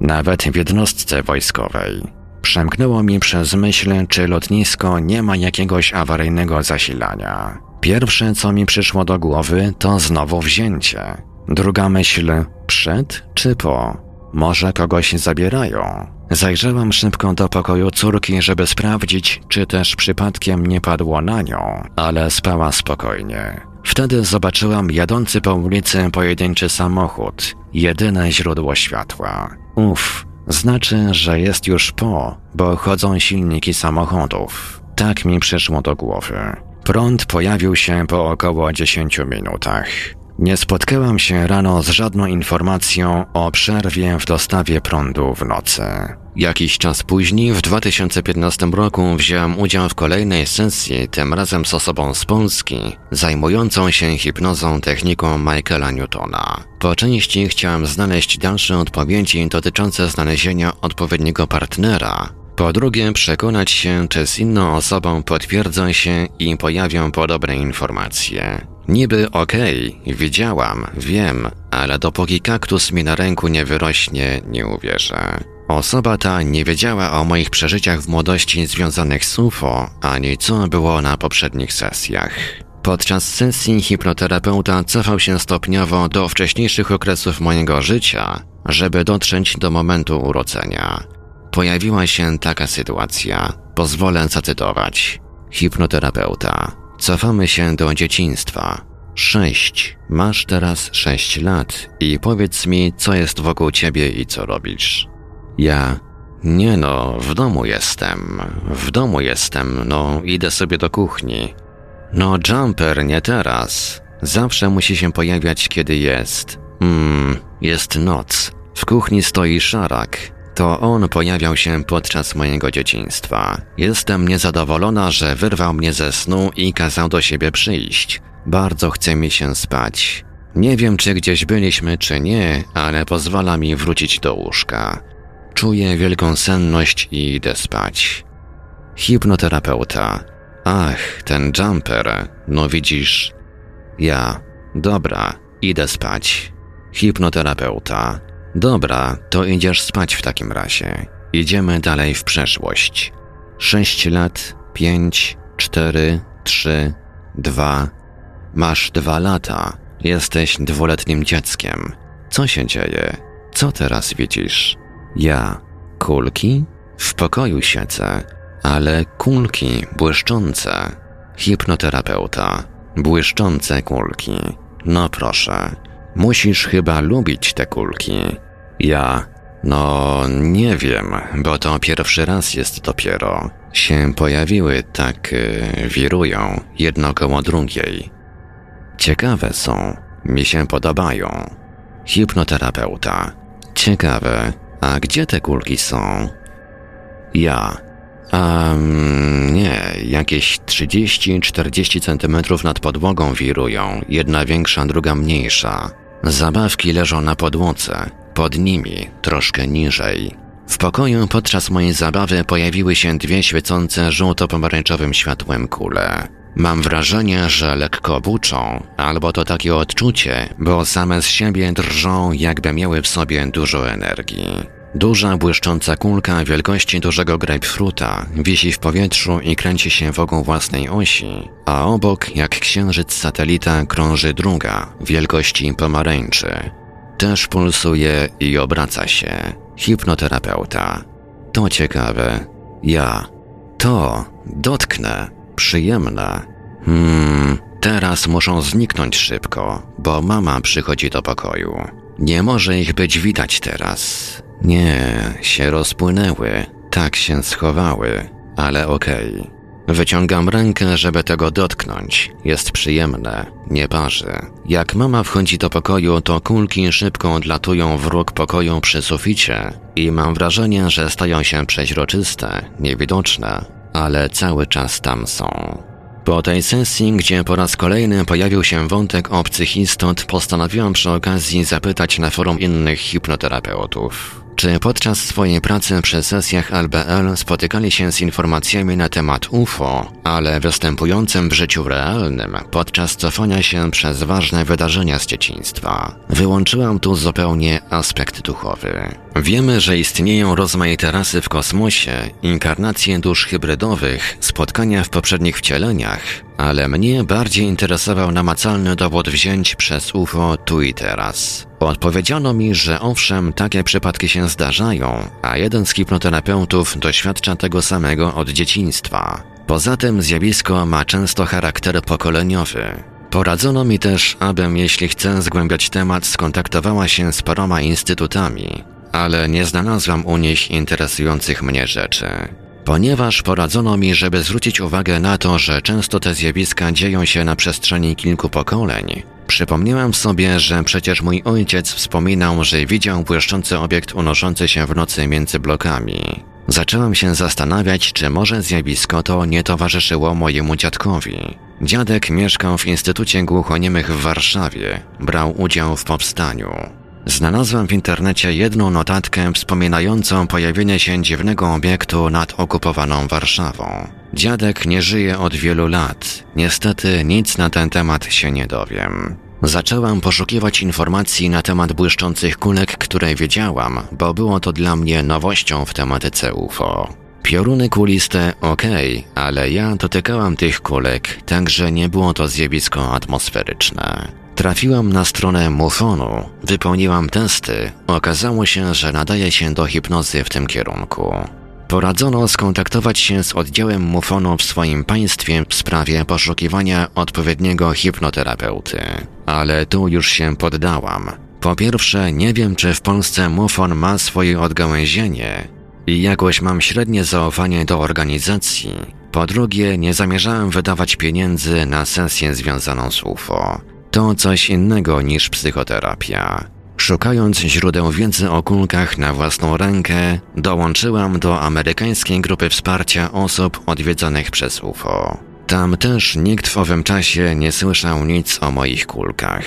Nawet w jednostce wojskowej. Przemknęło mi przez myśl, czy lotnisko nie ma jakiegoś awaryjnego zasilania. Pierwsze, co mi przyszło do głowy, to znowu wzięcie. Druga myśl, przed czy po? Może kogoś zabierają? Zajrzałam szybko do pokoju córki, żeby sprawdzić, czy też przypadkiem nie padło na nią, ale spała spokojnie. Wtedy zobaczyłam jadący po ulicy pojedynczy samochód, jedyne źródło światła. Uff, znaczy, że jest już po, bo chodzą silniki samochodów. Tak mi przyszło do głowy. Prąd pojawił się po około 10 minutach. Nie spotkałam się rano z żadną informacją o przerwie w dostawie prądu w nocy. Jakiś czas później, w 2015 roku, wziąłem udział w kolejnej sesji, tym razem z osobą z Polski, zajmującą się hipnozą techniką Michaela Newtona. Po części chciałem znaleźć dalsze odpowiedzi dotyczące znalezienia odpowiedniego partnera, Po drugie, przekonać się, czy z inną osobą potwierdzą się i pojawią podobne informacje. Niby okej, okay, widziałam, wiem, ale dopóki kaktus mi na ręku nie wyrośnie, nie uwierzę. Osoba ta nie wiedziała o moich przeżyciach w młodości związanych z UFO, ani co było na poprzednich sesjach. Podczas sesji hipnoterapeuta cofał się stopniowo do wcześniejszych okresów mojego życia, żeby dotrzeć do momentu urodzenia. Pojawiła się taka sytuacja. Pozwolę zacytować. Hipnoterapeuta. Cofamy się do dzieciństwa. Sześć. Masz teraz sześć lat i powiedz mi, co jest wokół ciebie i co robisz. Ja. Nie no, w domu jestem. W domu jestem, no idę sobie do kuchni. No, jumper nie teraz. Zawsze musi się pojawiać, kiedy jest. Hmm, jest noc. W kuchni stoi szarak. To on pojawiał się podczas mojego dzieciństwa. Jestem niezadowolona, że wyrwał mnie ze snu i kazał do siebie przyjść. Bardzo chce mi się spać. Nie wiem, czy gdzieś byliśmy, czy nie, ale pozwala mi wrócić do łóżka. Czuję wielką senność i idę spać. Hipnoterapeuta. Ach, ten jumper. No widzisz. Ja. Dobra, idę spać. Hipnoterapeuta. Dobra, to idziesz spać w takim razie. Idziemy dalej w przeszłość. Sześć lat, pięć, cztery, trzy, dwa. Masz dwa lata. Jesteś dwuletnim dzieckiem. Co się dzieje? Co teraz widzisz? Ja. Kulki? W pokoju siedzę, ale kulki błyszczące. Hipnoterapeuta. Błyszczące kulki. No proszę. Musisz chyba lubić te kulki. Ja. No, nie wiem, bo to pierwszy raz jest dopiero. Się pojawiły, tak yy, wirują, jedno koło drugiej. Ciekawe są, mi się podobają. Hipnoterapeuta. Ciekawe, a gdzie te kulki są? Ja. Um, nie, jakieś 30-40 centymetrów nad podłogą wirują, jedna większa, druga mniejsza. Zabawki leżą na podłodze, pod nimi, troszkę niżej. W pokoju podczas mojej zabawy pojawiły się dwie świecące żółto-pomarańczowym światłem kule. Mam wrażenie, że lekko buczą, albo to takie odczucie, bo same z siebie drżą, jakby miały w sobie dużo energii. Duża, błyszcząca kulka wielkości dużego grapefruta wisi w powietrzu i kręci się wokół własnej osi, a obok, jak księżyc satelita, krąży druga, wielkości pomarańczy. Też pulsuje i obraca się. Hipnoterapeuta. To ciekawe. Ja. To. Dotknę. Przyjemne. Hmm. Teraz muszą zniknąć szybko, bo mama przychodzi do pokoju. Nie może ich być widać teraz. Nie, się rozpłynęły, tak się schowały, ale okej. Okay. Wyciągam rękę, żeby tego dotknąć. Jest przyjemne, nie parzy. Jak mama wchodzi do pokoju, to kulki szybko odlatują w róg pokoju przy suficie i mam wrażenie, że stają się przeźroczyste, niewidoczne, ale cały czas tam są. Po tej sesji, gdzie po raz kolejny pojawił się wątek obcych istot, postanowiłam przy okazji zapytać na forum innych hipnoterapeutów. Czy podczas swojej pracy przy sesjach LBL spotykali się z informacjami na temat UFO, ale występującym w życiu realnym podczas cofania się przez ważne wydarzenia z dzieciństwa? Wyłączyłam tu zupełnie aspekt duchowy. Wiemy, że istnieją rozmaite rasy w kosmosie, inkarnacje dusz hybrydowych, spotkania w poprzednich wcieleniach, ale mnie bardziej interesował namacalny dowód wzięć przez UFO tu i teraz. Odpowiedziano mi, że owszem, takie przypadki się zdarzają, a jeden z hipnoterapeutów doświadcza tego samego od dzieciństwa. Poza tym zjawisko ma często charakter pokoleniowy. Poradzono mi też, abym, jeśli chcę zgłębiać temat, skontaktowała się z paroma instytutami, ale nie znalazłam u nich interesujących mnie rzeczy. Ponieważ poradzono mi, żeby zwrócić uwagę na to, że często te zjawiska dzieją się na przestrzeni kilku pokoleń, przypomniałam sobie, że przecież mój ojciec wspominał, że widział błyszczący obiekt unoszący się w nocy między blokami. Zaczęłam się zastanawiać, czy może zjawisko to nie towarzyszyło mojemu dziadkowi. Dziadek mieszkał w Instytucie Głuchoniemych w Warszawie, brał udział w powstaniu. Znalazłem w internecie jedną notatkę wspominającą pojawienie się dziwnego obiektu nad okupowaną Warszawą. Dziadek nie żyje od wielu lat. Niestety nic na ten temat się nie dowiem. Zaczęłam poszukiwać informacji na temat błyszczących kulek, które wiedziałam, bo było to dla mnie nowością w tematyce UFO. Pioruny kuliste ok, ale ja dotykałam tych kulek, także nie było to zjawisko atmosferyczne. Trafiłam na stronę Mufonu, wypełniłam testy, okazało się, że nadaje się do hipnozy w tym kierunku. Poradzono skontaktować się z oddziałem Mufonu w swoim państwie w sprawie poszukiwania odpowiedniego hipnoterapeuty. Ale tu już się poddałam. Po pierwsze, nie wiem, czy w Polsce Mufon ma swoje odgałęzienie i jakoś mam średnie zaufanie do organizacji. Po drugie, nie zamierzałem wydawać pieniędzy na sesję związaną z UFO. To coś innego niż psychoterapia. Szukając źródeł wiedzy o kulkach na własną rękę, dołączyłam do amerykańskiej grupy wsparcia osób odwiedzonych przez UFO. Tam też nikt w owym czasie nie słyszał nic o moich kulkach.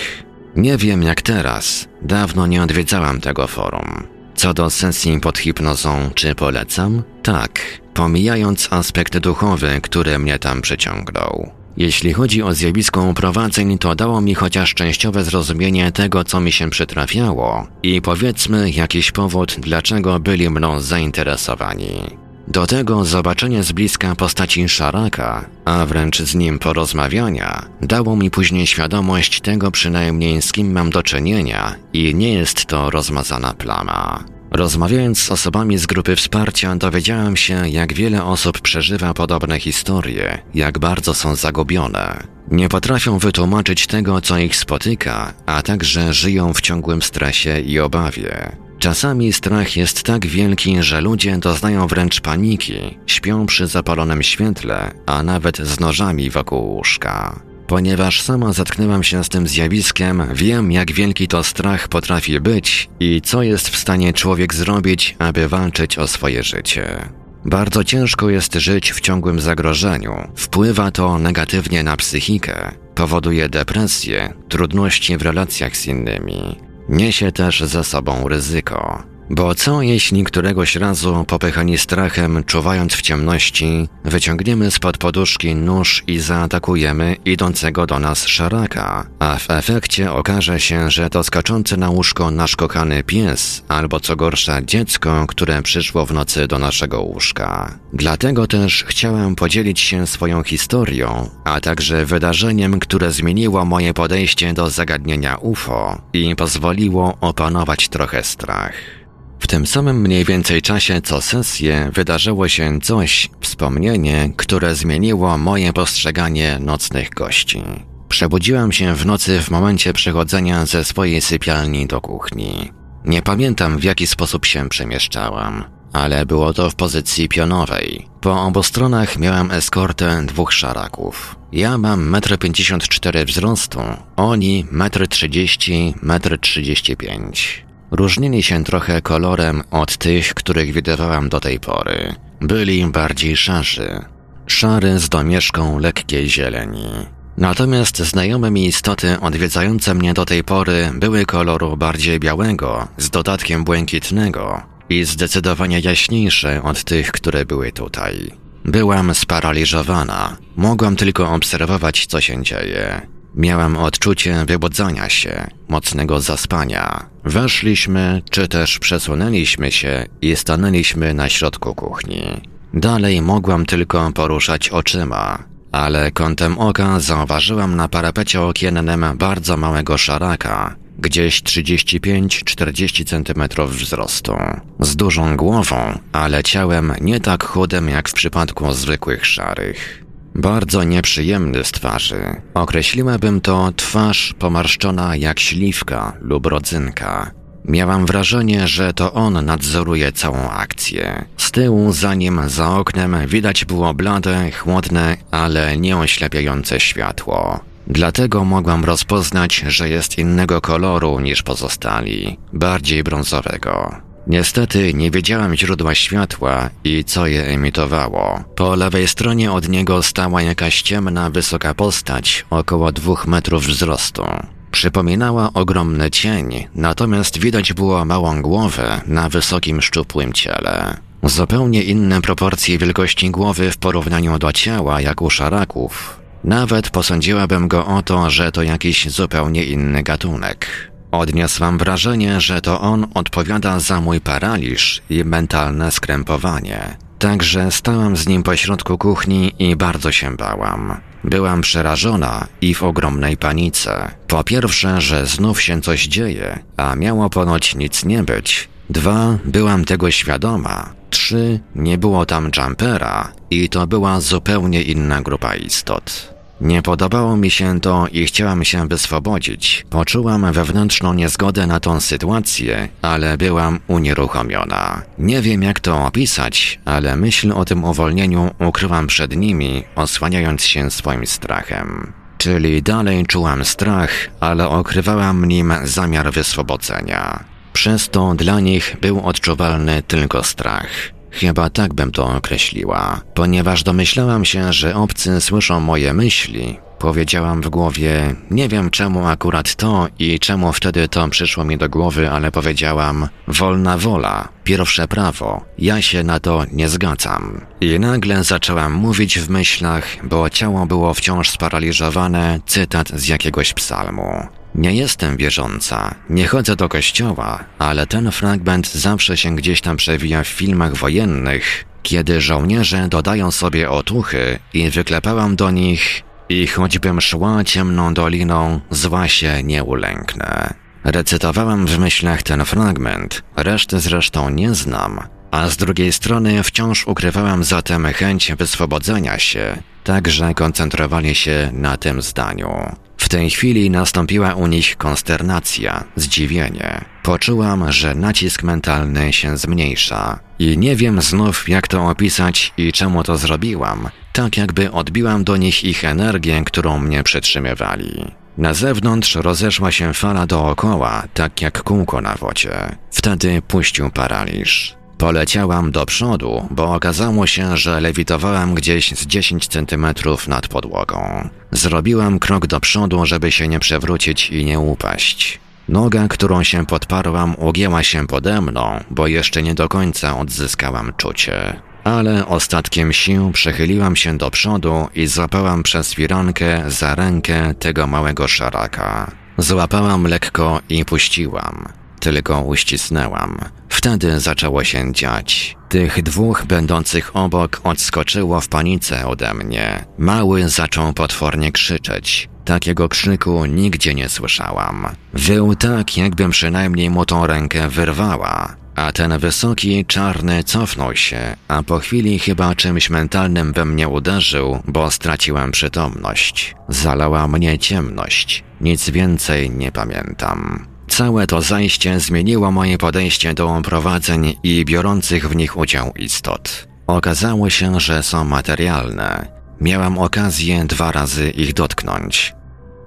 Nie wiem jak teraz, dawno nie odwiedzałam tego forum. Co do sesji pod hipnozą, czy polecam? Tak, pomijając aspekt duchowy, który mnie tam przyciągnął. Jeśli chodzi o zjawisko uprowadzeń, to dało mi chociaż częściowe zrozumienie tego, co mi się przytrafiało i powiedzmy jakiś powód, dlaczego byli mną zainteresowani. Do tego zobaczenie z bliska postaci Szaraka, a wręcz z nim porozmawiania, dało mi później świadomość tego przynajmniej z kim mam do czynienia i nie jest to rozmazana plama. Rozmawiając z osobami z grupy wsparcia, dowiedziałem się, jak wiele osób przeżywa podobne historie, jak bardzo są zagubione. Nie potrafią wytłumaczyć tego, co ich spotyka, a także żyją w ciągłym stresie i obawie. Czasami strach jest tak wielki, że ludzie doznają wręcz paniki, śpią przy zapalonym świetle, a nawet z nożami wokół łóżka. Ponieważ sama zatknęłam się z tym zjawiskiem, wiem jak wielki to strach potrafi być i co jest w stanie człowiek zrobić, aby walczyć o swoje życie. Bardzo ciężko jest żyć w ciągłym zagrożeniu. Wpływa to negatywnie na psychikę, powoduje depresję, trudności w relacjach z innymi. Niesie też ze sobą ryzyko. Bo co jeśli któregoś razu, popychani strachem, czuwając w ciemności, wyciągniemy spod poduszki nóż i zaatakujemy idącego do nas szaraka, a w efekcie okaże się, że to skaczący na łóżko nasz kochany pies, albo co gorsza dziecko, które przyszło w nocy do naszego łóżka. Dlatego też chciałem podzielić się swoją historią, a także wydarzeniem, które zmieniło moje podejście do zagadnienia UFO i pozwoliło opanować trochę strach. W tym samym mniej więcej czasie co sesję wydarzyło się coś, wspomnienie, które zmieniło moje postrzeganie nocnych gości. Przebudziłam się w nocy w momencie przechodzenia ze swojej sypialni do kuchni. Nie pamiętam w jaki sposób się przemieszczałam, ale było to w pozycji pionowej. Po obu stronach miałem eskortę dwóch szaraków. Ja mam 1,54 m wzrostu, oni 1,30 m, 1,35 m. Różnili się trochę kolorem od tych, których widywałam do tej pory. Byli bardziej szarzy. Szary z domieszką lekkiej zieleni. Natomiast znajome mi istoty odwiedzające mnie do tej pory były koloru bardziej białego, z dodatkiem błękitnego i zdecydowanie jaśniejsze od tych, które były tutaj. Byłam sparaliżowana. Mogłam tylko obserwować, co się dzieje. Miałem odczucie wybudzania się, mocnego zaspania. Weszliśmy, czy też przesunęliśmy się i stanęliśmy na środku kuchni. Dalej mogłam tylko poruszać oczyma, ale kątem oka zauważyłam na parapecie okiennym bardzo małego szaraka, gdzieś 35-40 cm wzrostu, z dużą głową, ale ciałem nie tak chudym jak w przypadku zwykłych szarych. Bardzo nieprzyjemny z twarzy. Określiłabym to twarz pomarszczona jak śliwka lub rodzynka. Miałam wrażenie, że to on nadzoruje całą akcję. Z tyłu za nim, za oknem widać było blade, chłodne, ale nieoślepiające światło. Dlatego mogłam rozpoznać, że jest innego koloru niż pozostali, bardziej brązowego. Niestety nie wiedziałem źródła światła i co je emitowało. Po lewej stronie od niego stała jakaś ciemna, wysoka postać, około dwóch metrów wzrostu. Przypominała ogromny cień, natomiast widać było małą głowę na wysokim, szczupłym ciele. Zupełnie inne proporcje wielkości głowy w porównaniu do ciała, jak u szaraków. Nawet posądziłabym go o to, że to jakiś zupełnie inny gatunek. Odniosłam wrażenie, że to on odpowiada za mój paraliż i mentalne skrępowanie. Także stałam z nim pośrodku kuchni i bardzo się bałam. Byłam przerażona i w ogromnej panice. Po pierwsze, że znów się coś dzieje, a miało ponoć nic nie być. Dwa, byłam tego świadoma. Trzy, nie było tam jumpera i to była zupełnie inna grupa istot. Nie podobało mi się to i chciałam się wyswobodzić. Poczułam wewnętrzną niezgodę na tą sytuację, ale byłam unieruchomiona. Nie wiem jak to opisać, ale myśl o tym uwolnieniu ukryłam przed nimi, osłaniając się swoim strachem. Czyli dalej czułam strach, ale okrywałam nim zamiar wyswobodzenia. Przez to dla nich był odczuwalny tylko strach. Chyba tak bym to określiła. Ponieważ domyślałam się, że obcy słyszą moje myśli, powiedziałam w głowie, nie wiem czemu akurat to i czemu wtedy to przyszło mi do głowy, ale powiedziałam, wolna wola, pierwsze prawo, ja się na to nie zgadzam. I nagle zaczęłam mówić w myślach, bo ciało było wciąż sparaliżowane, cytat z jakiegoś psalmu. Nie jestem wierząca, nie chodzę do kościoła, ale ten fragment zawsze się gdzieś tam przewija w filmach wojennych, kiedy żołnierze dodają sobie otuchy i wyklepałam do nich i choćbym szła ciemną doliną, zła się nie ulęknę. Recytowałam w myślach ten fragment, reszty zresztą nie znam, a z drugiej strony wciąż ukrywałam zatem chęć wyswobodzenia się, także koncentrowali się na tym zdaniu. W tej chwili nastąpiła u nich konsternacja, zdziwienie. Poczułam, że nacisk mentalny się zmniejsza. I nie wiem znów, jak to opisać i czemu to zrobiłam. Tak jakby odbiłam do nich ich energię, którą mnie przytrzymywali. Na zewnątrz rozeszła się fala dookoła, tak jak kółko na wodzie. Wtedy puścił paraliż. Poleciałam do przodu, bo okazało się, że lewitowałam gdzieś z 10 centymetrów nad podłogą. Zrobiłam krok do przodu, żeby się nie przewrócić i nie upaść. Noga, którą się podparłam, ugięła się pode mną, bo jeszcze nie do końca odzyskałam czucie. Ale ostatkiem sił przechyliłam się do przodu i złapałam przez firankę za rękę tego małego szaraka. Złapałam lekko i puściłam. Tylko uścisnęłam. Wtedy zaczęło się dziać. Tych dwóch będących obok odskoczyło w panice ode mnie. Mały zaczął potwornie krzyczeć. Takiego krzyku nigdzie nie słyszałam. Wył tak, jakbym przynajmniej mu tą rękę wyrwała. A ten wysoki, czarny cofnął się, a po chwili chyba czymś mentalnym we mnie uderzył, bo straciłem przytomność. Zalała mnie ciemność. Nic więcej nie pamiętam. Całe to zajście zmieniło moje podejście do prowadzeń i biorących w nich udział istot. Okazało się, że są materialne. Miałam okazję dwa razy ich dotknąć.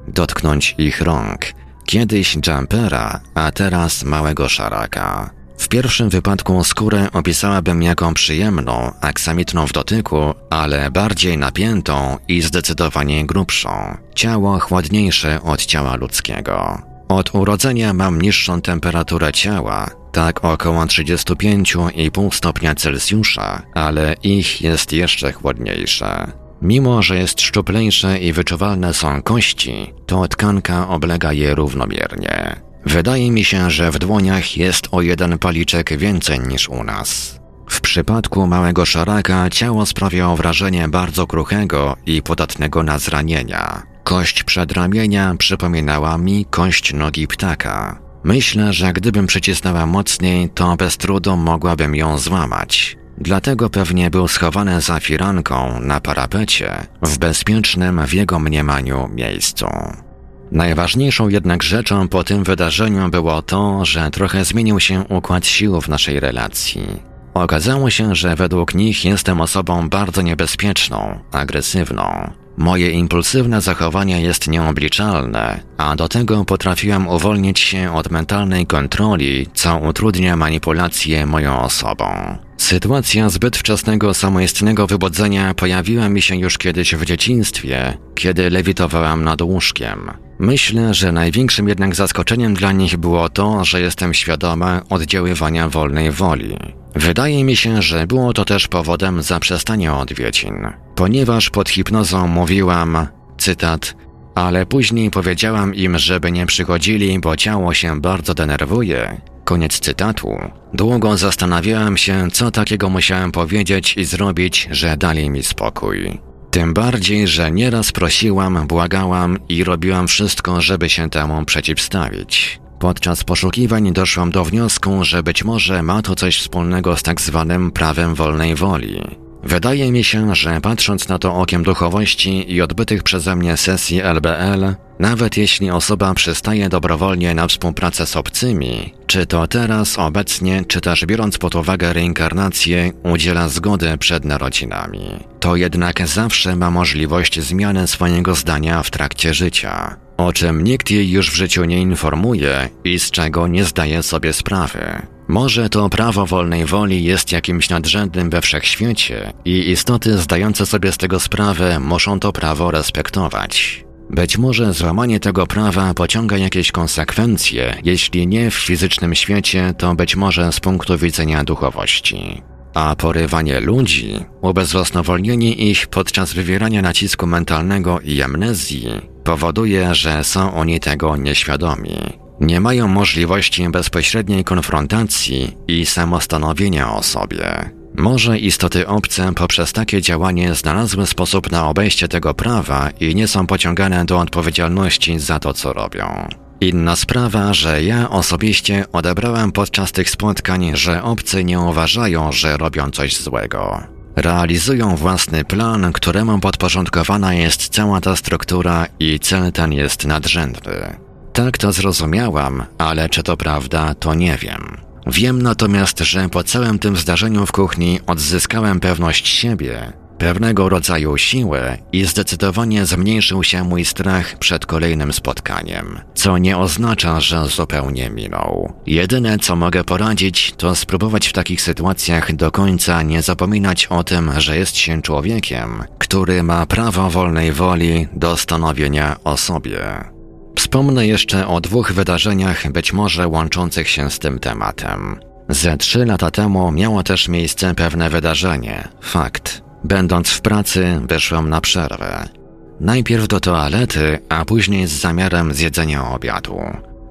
Dotknąć ich rąk. Kiedyś jumpera, a teraz małego szaraka. W pierwszym wypadku skórę opisałabym jako przyjemną, aksamitną w dotyku, ale bardziej napiętą i zdecydowanie grubszą. Ciało chłodniejsze od ciała ludzkiego. Od urodzenia mam niższą temperaturę ciała, tak około 35,5 stopnia Celsjusza, ale ich jest jeszcze chłodniejsze. Mimo, że jest szczuplejsze i wyczuwalne są kości, to tkanka oblega je równomiernie. Wydaje mi się, że w dłoniach jest o jeden paliczek więcej niż u nas. W przypadku małego szaraka ciało sprawiało wrażenie bardzo kruchego i podatnego na zranienia. Kość przedramienia przypominała mi kość nogi ptaka. Myślę, że gdybym przycisnęła mocniej, to bez trudu mogłabym ją złamać. Dlatego pewnie był schowany za firanką na parapecie, w bezpiecznym w jego mniemaniu miejscu. Najważniejszą jednak rzeczą po tym wydarzeniu było to, że trochę zmienił się układ sił w naszej relacji. Okazało się, że według nich jestem osobą bardzo niebezpieczną, agresywną. Moje impulsywne zachowanie jest nieobliczalne, a do tego potrafiłem uwolnić się od mentalnej kontroli, co utrudnia manipulację moją osobą. Sytuacja zbyt wczesnego samoistnego wybudzenia pojawiła mi się już kiedyś w dzieciństwie, kiedy lewitowałam nad łóżkiem. Myślę, że największym jednak zaskoczeniem dla nich było to, że jestem świadoma oddziaływania wolnej woli. Wydaje mi się, że było to też powodem zaprzestania odwiedzin, ponieważ pod hipnozą mówiłam, cytat, ale później powiedziałam im, żeby nie przychodzili, bo ciało się bardzo denerwuje. Koniec cytatu. Długo zastanawiałam się, co takiego musiałem powiedzieć i zrobić, że dali mi spokój. Tym bardziej, że nieraz prosiłam, błagałam i robiłam wszystko, żeby się temu przeciwstawić. Podczas poszukiwań doszłam do wniosku, że być może ma to coś wspólnego z tak zwanym prawem wolnej woli. Wydaje mi się, że patrząc na to okiem duchowości i odbytych przeze mnie sesji LBL, nawet jeśli osoba przystaje dobrowolnie na współpracę z obcymi, czy to teraz, obecnie, czy też biorąc pod uwagę reinkarnację, udziela zgody przed narodzinami, to jednak zawsze ma możliwość zmiany swojego zdania w trakcie życia, o czym nikt jej już w życiu nie informuje i z czego nie zdaje sobie sprawy. Może to prawo wolnej woli jest jakimś nadrzędnym we wszechświecie i istoty zdające sobie z tego sprawę muszą to prawo respektować. Być może złamanie tego prawa pociąga jakieś konsekwencje, jeśli nie w fizycznym świecie, to być może z punktu widzenia duchowości. A porywanie ludzi, ubezwłasnowolnienie ich podczas wywierania nacisku mentalnego i amnezji powoduje, że są oni tego nieświadomi. Nie mają możliwości bezpośredniej konfrontacji i samostanowienia o sobie. Może istoty obce poprzez takie działanie znalazły sposób na obejście tego prawa i nie są pociągane do odpowiedzialności za to, co robią. Inna sprawa, że ja osobiście odebrałem podczas tych spotkań, że obcy nie uważają, że robią coś złego. Realizują własny plan, któremu podporządkowana jest cała ta struktura i cel ten jest nadrzędny. Tak to zrozumiałam, ale czy to prawda, to nie wiem. Wiem natomiast, że po całym tym zdarzeniu w kuchni odzyskałem pewność siebie, pewnego rodzaju siłę i zdecydowanie zmniejszył się mój strach przed kolejnym spotkaniem, co nie oznacza, że zupełnie minął. Jedyne co mogę poradzić, to spróbować w takich sytuacjach do końca nie zapominać o tym, że jest się człowiekiem, który ma prawo wolnej woli do stanowienia o sobie. Wspomnę jeszcze o dwóch wydarzeniach, być może łączących się z tym tematem. Ze trzy lata temu miało też miejsce pewne wydarzenie. Fakt. Będąc w pracy, wyszłam na przerwę. Najpierw do toalety, a później z zamiarem zjedzenia obiadu.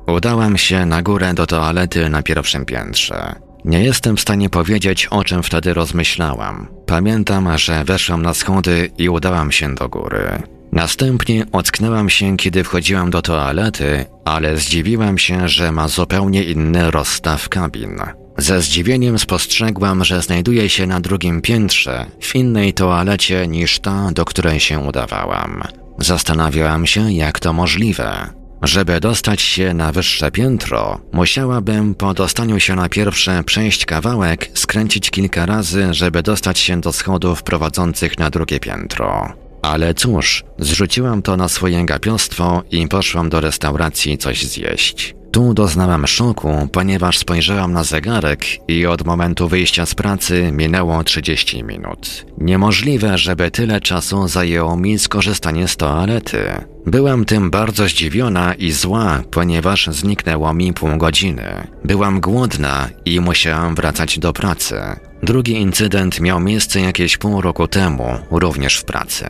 Udałam się na górę do toalety na pierwszym piętrze. Nie jestem w stanie powiedzieć, o czym wtedy rozmyślałam. Pamiętam, że weszłam na schody i udałam się do góry. Następnie ocknęłam się, kiedy wchodziłam do toalety, ale zdziwiłam się, że ma zupełnie inny rozstaw kabin. Ze zdziwieniem spostrzegłam, że znajduje się na drugim piętrze, w innej toalecie niż ta, do której się udawałam. Zastanawiałam się, jak to możliwe. Żeby dostać się na wyższe piętro, musiałabym po dostaniu się na pierwsze przejść kawałek, skręcić kilka razy, żeby dostać się do schodów prowadzących na drugie piętro. Ale cóż, zrzuciłam to na swoje gapiostwo i poszłam do restauracji coś zjeść. Tu doznałam szoku, ponieważ spojrzałam na zegarek i od momentu wyjścia z pracy minęło 30 minut. Niemożliwe, żeby tyle czasu zajęło mi skorzystanie z toalety. Byłam tym bardzo zdziwiona i zła, ponieważ zniknęło mi pół godziny. Byłam głodna i musiałam wracać do pracy. Drugi incydent miał miejsce jakieś pół roku temu, również w pracy.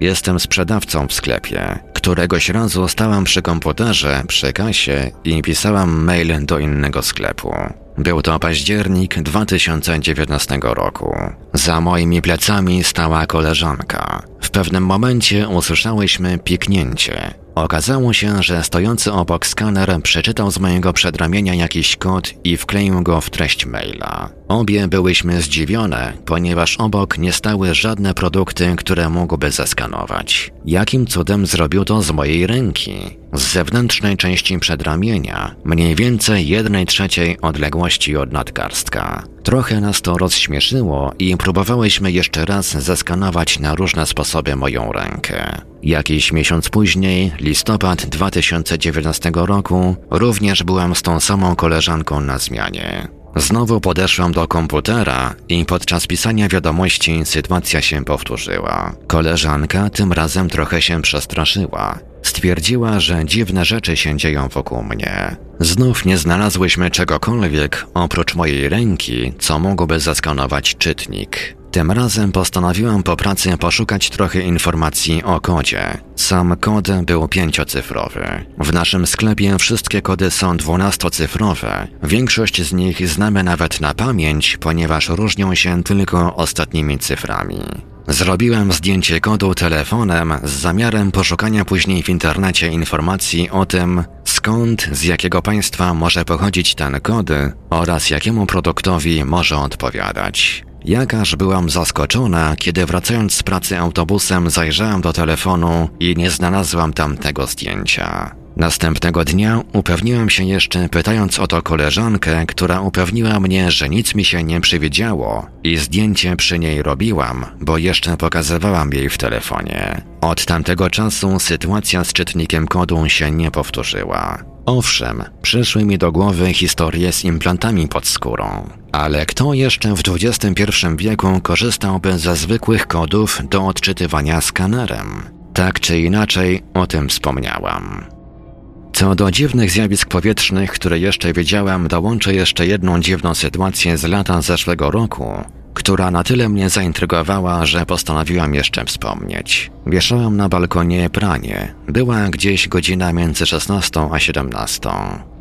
Jestem sprzedawcą w sklepie. Któregoś razu stałam przy komputerze, przy kasie i pisałam mail do innego sklepu. Był to październik 2019 roku. Za moimi plecami stała koleżanka. W pewnym momencie usłyszałyśmy piknięcie. Okazało się, że stojący obok skaner przeczytał z mojego przedramienia jakiś kod i wkleił go w treść maila. Obie byłyśmy zdziwione, ponieważ obok nie stały żadne produkty, które mógłby zeskanować. Jakim cudem zrobił to z mojej ręki? Z zewnętrznej części przedramienia, mniej więcej jednej trzeciej odległości od nadgarstka. Trochę nas to rozśmieszyło i próbowałyśmy jeszcze raz zeskanować na różne sposoby moją rękę. Jakiś miesiąc później, listopad 2019 roku, również byłam z tą samą koleżanką na zmianie. Znowu podeszłam do komputera i podczas pisania wiadomości sytuacja się powtórzyła. Koleżanka tym razem trochę się przestraszyła. Stwierdziła, że dziwne rzeczy się dzieją wokół mnie. Znów nie znalazłyśmy czegokolwiek oprócz mojej ręki, co mogłoby zaskanować czytnik. Tym razem postanowiłam po pracy poszukać trochę informacji o kodzie. Sam kod był pięciocyfrowy. W naszym sklepie wszystkie kody są dwunastocyfrowe. Większość z nich znamy nawet na pamięć, ponieważ różnią się tylko ostatnimi cyframi. Zrobiłem zdjęcie kodu telefonem z zamiarem poszukania później w internecie informacji o tym, skąd, z jakiego państwa może pochodzić ten kod oraz jakiemu produktowi może odpowiadać. Jakaż byłam zaskoczona, kiedy wracając z pracy autobusem zajrzałam do telefonu i nie znalazłam tam tego zdjęcia. Następnego dnia upewniłam się jeszcze pytając o to koleżankę, która upewniła mnie, że nic mi się nie przywidziało i zdjęcie przy niej robiłam, bo jeszcze pokazywałam jej w telefonie. Od tamtego czasu sytuacja z czytnikiem kodu się nie powtórzyła. Owszem, przyszły mi do głowy historie z implantami pod skórą, ale kto jeszcze w XXI wieku korzystałby ze zwykłych kodów do odczytywania skanerem? Tak czy inaczej, o tym wspomniałam. Co do dziwnych zjawisk powietrznych, które jeszcze wiedziałam, dołączę jeszcze jedną dziwną sytuację z lata zeszłego roku, która na tyle mnie zaintrygowała, że postanowiłam jeszcze wspomnieć. Wieszałam na balkonie pranie. Była gdzieś godzina między 16 a 17.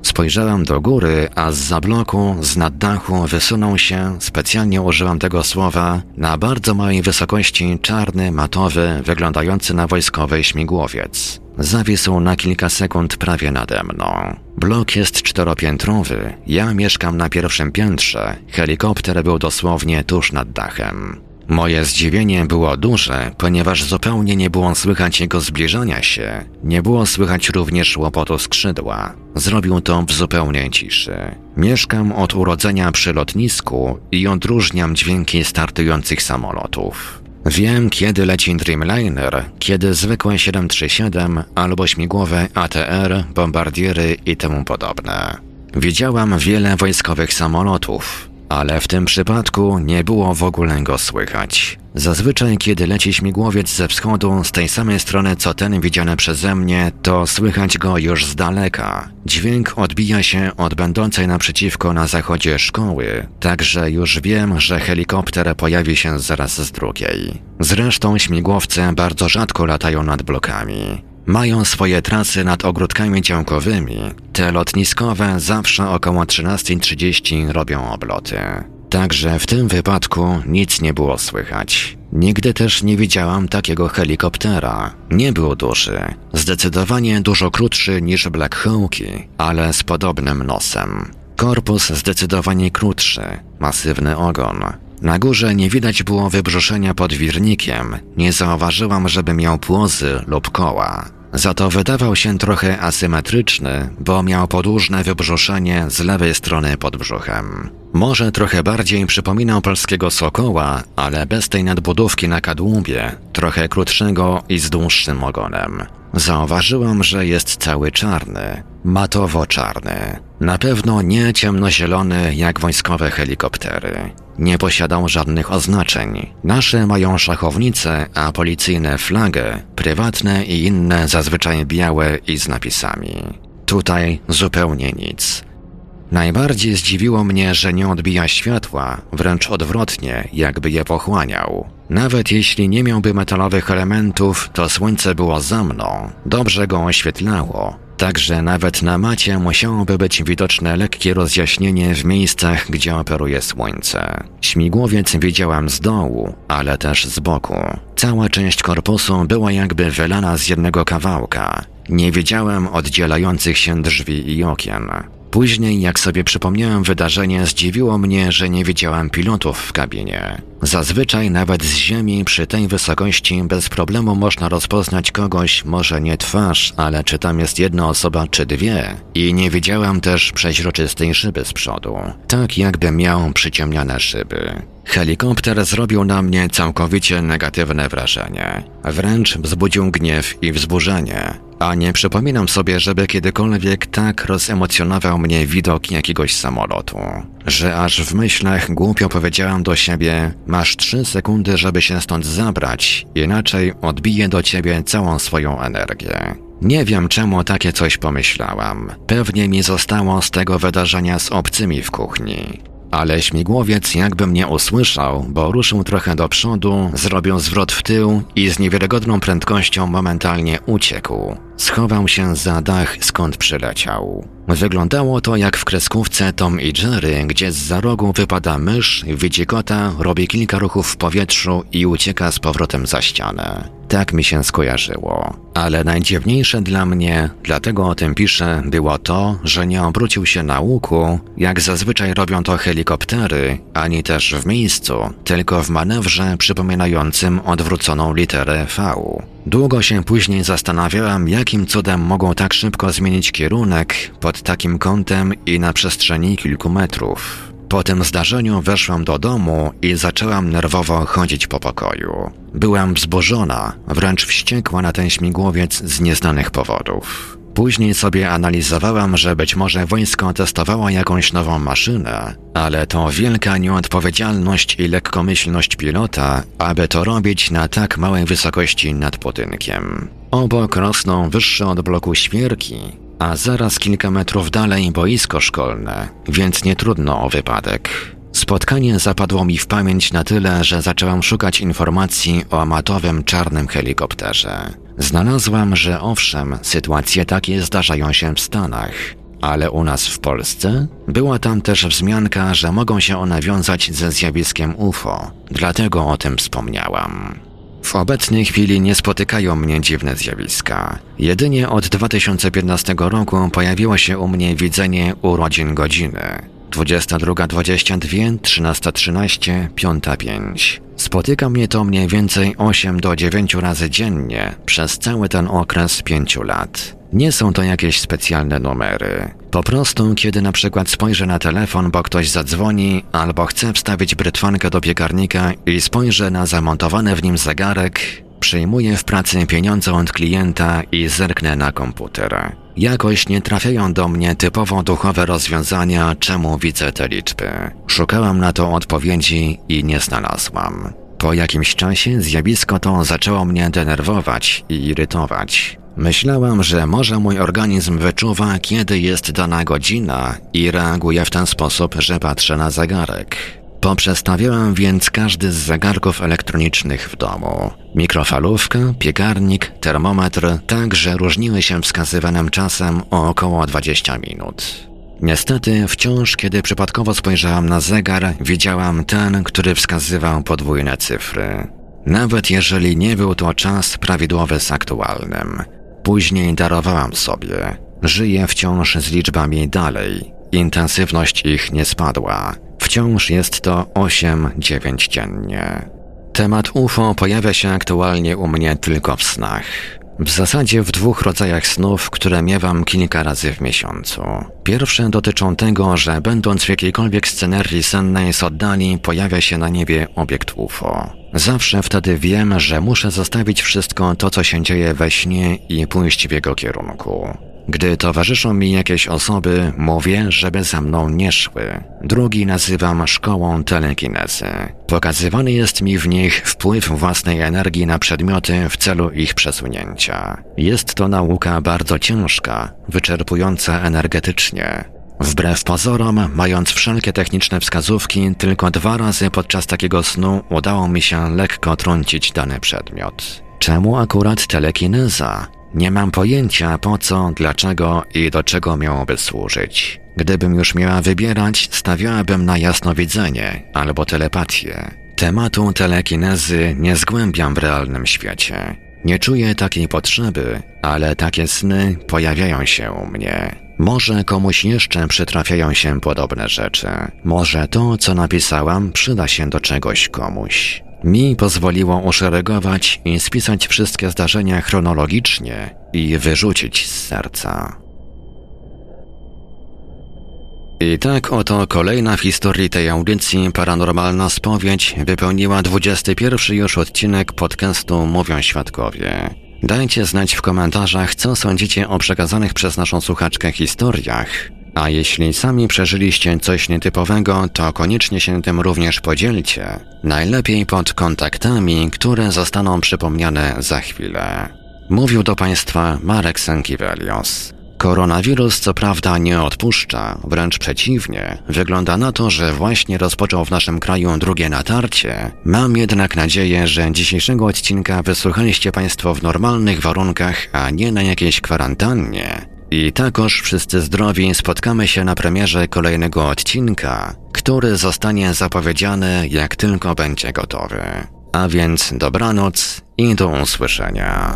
Spojrzałam do góry, a z za bloku, z nad dachu wysunął się, specjalnie użyłam tego słowa, na bardzo małej wysokości czarny, matowy, wyglądający na wojskowy śmigłowiec. Zawisł na kilka sekund prawie nade mną. Blok jest czteropiętrowy, ja mieszkam na pierwszym piętrze, helikopter był dosłownie tuż nad dachem. Moje zdziwienie było duże, ponieważ zupełnie nie było słychać jego zbliżania się, nie było słychać również łopotu skrzydła. Zrobił to w zupełnej ciszy. Mieszkam od urodzenia przy lotnisku i odróżniam dźwięki startujących samolotów. Wiem, kiedy leci Dreamliner, kiedy zwykłe 737 albo śmigłowe ATR, bombardiery i temu podobne. Widziałam wiele wojskowych samolotów, ale w tym przypadku nie było w ogóle go słychać. Zazwyczaj, kiedy leci śmigłowiec ze wschodu z tej samej strony co ten widziany przeze mnie, to słychać go już z daleka. Dźwięk odbija się od będącej naprzeciwko na zachodzie szkoły, także już wiem, że helikopter pojawi się zaraz z drugiej. Zresztą śmigłowce bardzo rzadko latają nad blokami. Mają swoje trasy nad ogródkami działkowymi. Te lotniskowe zawsze około 13.30 robią obloty. Także w tym wypadku nic nie było słychać. Nigdy też nie widziałam takiego helikoptera. Nie był duży, zdecydowanie dużo krótszy niż Black Hawki, ale z podobnym nosem. Korpus zdecydowanie krótszy, masywny ogon. Na górze nie widać było wybrzuszenia pod wirnikiem, nie zauważyłam, żeby miał płozy lub koła. Za to wydawał się trochę asymetryczny, bo miał podłużne wybrzuszenie z lewej strony pod brzuchem. Może trochę bardziej przypominał polskiego sokoła, ale bez tej nadbudówki na kadłubie, trochę krótszego i z dłuższym ogonem. Zauważyłam, że jest cały czarny, matowo-czarny. Na pewno nie ciemnozielony jak wojskowe helikoptery. Nie posiadał żadnych oznaczeń. Nasze mają szachownice, a policyjne flagę, prywatne i inne zazwyczaj białe i z napisami. Tutaj zupełnie nic. Najbardziej zdziwiło mnie, że nie odbija światła, wręcz odwrotnie, jakby je pochłaniał. Nawet jeśli nie miałby metalowych elementów, to słońce było za mną, dobrze go oświetlało, Także nawet na macie musiałoby być widoczne lekkie rozjaśnienie w miejscach, gdzie operuje słońce. Śmigłowiec widziałam z dołu, ale też z boku. Cała część korpusu była jakby wylana z jednego kawałka. Nie widziałem oddzielających się drzwi i okien. Później, jak sobie przypomniałem wydarzenie, zdziwiło mnie, że nie widziałem pilotów w kabinie. Zazwyczaj nawet z ziemi przy tej wysokości bez problemu można rozpoznać kogoś, może nie twarz, ale czy tam jest jedna osoba czy dwie. I nie widziałem też przeźroczystej szyby z przodu, tak jakby miał przyciemniane szyby. Helikopter zrobił na mnie całkowicie negatywne wrażenie. Wręcz wzbudził gniew i wzburzenie. A nie przypominam sobie, żeby kiedykolwiek tak rozemocjonował mnie widok jakiegoś samolotu. Że aż w myślach głupio powiedziałam do siebie: Masz trzy sekundy, żeby się stąd zabrać, inaczej odbiję do ciebie całą swoją energię. Nie wiem czemu takie coś pomyślałam. Pewnie mi zostało z tego wydarzenia z obcymi w kuchni. Ale śmigłowiec jakby mnie usłyszał, bo ruszył trochę do przodu, zrobił zwrot w tył i z niewiarygodną prędkością momentalnie uciekł. Schował się za dach, skąd przyleciał. Wyglądało to jak w kreskówce Tom i Jerry, gdzie z za rogu wypada mysz, widzi kota, robi kilka ruchów w powietrzu i ucieka z powrotem za ścianę. Tak mi się skojarzyło. Ale najdziwniejsze dla mnie, dlatego o tym piszę, było to, że nie obrócił się na łuku, jak zazwyczaj robią to helikoptery, ani też w miejscu, tylko w manewrze przypominającym odwróconą literę V. Długo się później zastanawiałam, jakim cudem mogą tak szybko zmienić kierunek pod takim kątem i na przestrzeni kilku metrów. Po tym zdarzeniu weszłam do domu i zaczęłam nerwowo chodzić po pokoju. Byłam wzburzona, wręcz wściekła na ten śmigłowiec z nieznanych powodów. Później sobie analizowałam, że być może wojsko testowało jakąś nową maszynę, ale to wielka nieodpowiedzialność i lekkomyślność pilota, aby to robić na tak małej wysokości nad budynkiem. Obok rosną wyższe od bloku świerki, a zaraz kilka metrów dalej boisko szkolne, więc nie trudno o wypadek. Spotkanie zapadło mi w pamięć na tyle, że zaczęłam szukać informacji o amatowym czarnym helikopterze. Znalazłam, że owszem, sytuacje takie zdarzają się w Stanach, ale u nas w Polsce była tam też wzmianka, że mogą się one wiązać ze zjawiskiem UFO, dlatego o tym wspomniałam. W obecnej chwili nie spotykają mnie dziwne zjawiska. Jedynie od 2015 roku pojawiło się u mnie widzenie urodzin godziny. 22.22, 13.13, 5.05. Spotyka mnie to mniej więcej 8 do 9 razy dziennie przez cały ten okres 5 lat. Nie są to jakieś specjalne numery. Po prostu, kiedy na przykład spojrzę na telefon, bo ktoś zadzwoni, albo chcę wstawić brytwankę do piekarnika i spojrzę na zamontowany w nim zegarek, przyjmuję w pracy pieniądze od klienta i zerknę na komputer. Jakoś nie trafiają do mnie typowo duchowe rozwiązania, czemu widzę te liczby. Szukałam na to odpowiedzi i nie znalazłam. Po jakimś czasie zjawisko to zaczęło mnie denerwować i irytować. Myślałam, że może mój organizm wyczuwa, kiedy jest dana godzina i reaguje w ten sposób, że patrzę na zegarek. Poprzestawiałam więc każdy z zegarków elektronicznych w domu. Mikrofalówka, piekarnik, termometr także różniły się wskazywanym czasem o około 20 minut. Niestety, wciąż kiedy przypadkowo spojrzałam na zegar, widziałam ten, który wskazywał podwójne cyfry. Nawet jeżeli nie był to czas prawidłowy z aktualnym. Później darowałam sobie. Żyję wciąż z liczbami dalej. Intensywność ich nie spadła. Wciąż jest to 8-9 dziennie. Temat UFO pojawia się aktualnie u mnie tylko w snach. W zasadzie w dwóch rodzajach snów, które miewam kilka razy w miesiącu. Pierwsze dotyczą tego, że będąc w jakiejkolwiek scenerii sennej z oddali pojawia się na niebie obiekt UFO. Zawsze wtedy wiem, że muszę zostawić wszystko to, co się dzieje we śnie i pójść w jego kierunku. Gdy towarzyszą mi jakieś osoby, mówię, żeby za mną nie szły. Drugi nazywam szkołą telekinezy. Pokazywany jest mi w nich wpływ własnej energii na przedmioty w celu ich przesunięcia. Jest to nauka bardzo ciężka, wyczerpująca energetycznie. Wbrew pozorom, mając wszelkie techniczne wskazówki, tylko dwa razy podczas takiego snu udało mi się lekko trącić dany przedmiot. Czemu akurat telekineza? Nie mam pojęcia po co, dlaczego i do czego miałoby służyć. Gdybym już miała wybierać, stawiałabym na jasnowidzenie albo telepatię. Tematu telekinezy nie zgłębiam w realnym świecie. Nie czuję takiej potrzeby, ale takie sny pojawiają się u mnie. Może komuś jeszcze przytrafiają się podobne rzeczy. Może to, co napisałam, przyda się do czegoś komuś. Mi pozwoliło uszeregować i spisać wszystkie zdarzenia chronologicznie i wyrzucić z serca. I tak oto kolejna w historii tej audycji paranormalna spowiedź wypełniła 21 już odcinek podcastu Mówią Świadkowie. Dajcie znać w komentarzach, co sądzicie o przekazanych przez naszą słuchaczkę historiach. A jeśli sami przeżyliście coś nietypowego, to koniecznie się tym również podzielcie. Najlepiej pod kontaktami, które zostaną przypomniane za chwilę. Mówił do Państwa Marek Sankiewelios. Koronawirus co prawda nie odpuszcza, wręcz przeciwnie. Wygląda na to, że właśnie rozpoczął w naszym kraju drugie natarcie. Mam jednak nadzieję, że dzisiejszego odcinka wysłuchaliście Państwo w normalnych warunkach, a nie na jakiejś kwarantannie. I takoż wszyscy zdrowi spotkamy się na premierze kolejnego odcinka, który zostanie zapowiedziany jak tylko będzie gotowy. A więc dobranoc i do usłyszenia.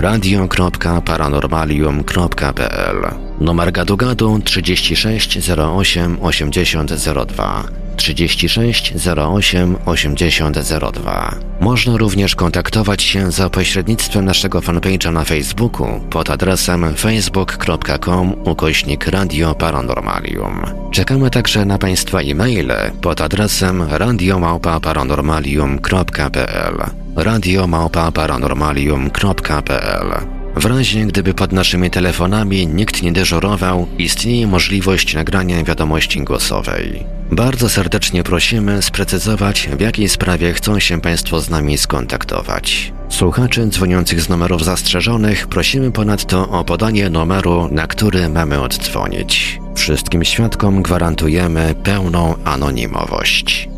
radio.paranormalium.pl Numer gadu gadu 36 08 80 02 36 08 80 02 Można również kontaktować się za pośrednictwem naszego fanpage'a na Facebooku pod adresem facebook.com ukośnik Radio Paranormalium. Czekamy także na Państwa e-maile pod adresem radiomałpa-paranormalium.pl radiomałpa-paranormalium.pl w razie gdyby pod naszymi telefonami nikt nie dyżurował, istnieje możliwość nagrania wiadomości głosowej. Bardzo serdecznie prosimy sprecyzować, w jakiej sprawie chcą się Państwo z nami skontaktować. Słuchaczy dzwoniących z numerów zastrzeżonych prosimy ponadto o podanie numeru, na który mamy oddzwonić. Wszystkim świadkom gwarantujemy pełną anonimowość.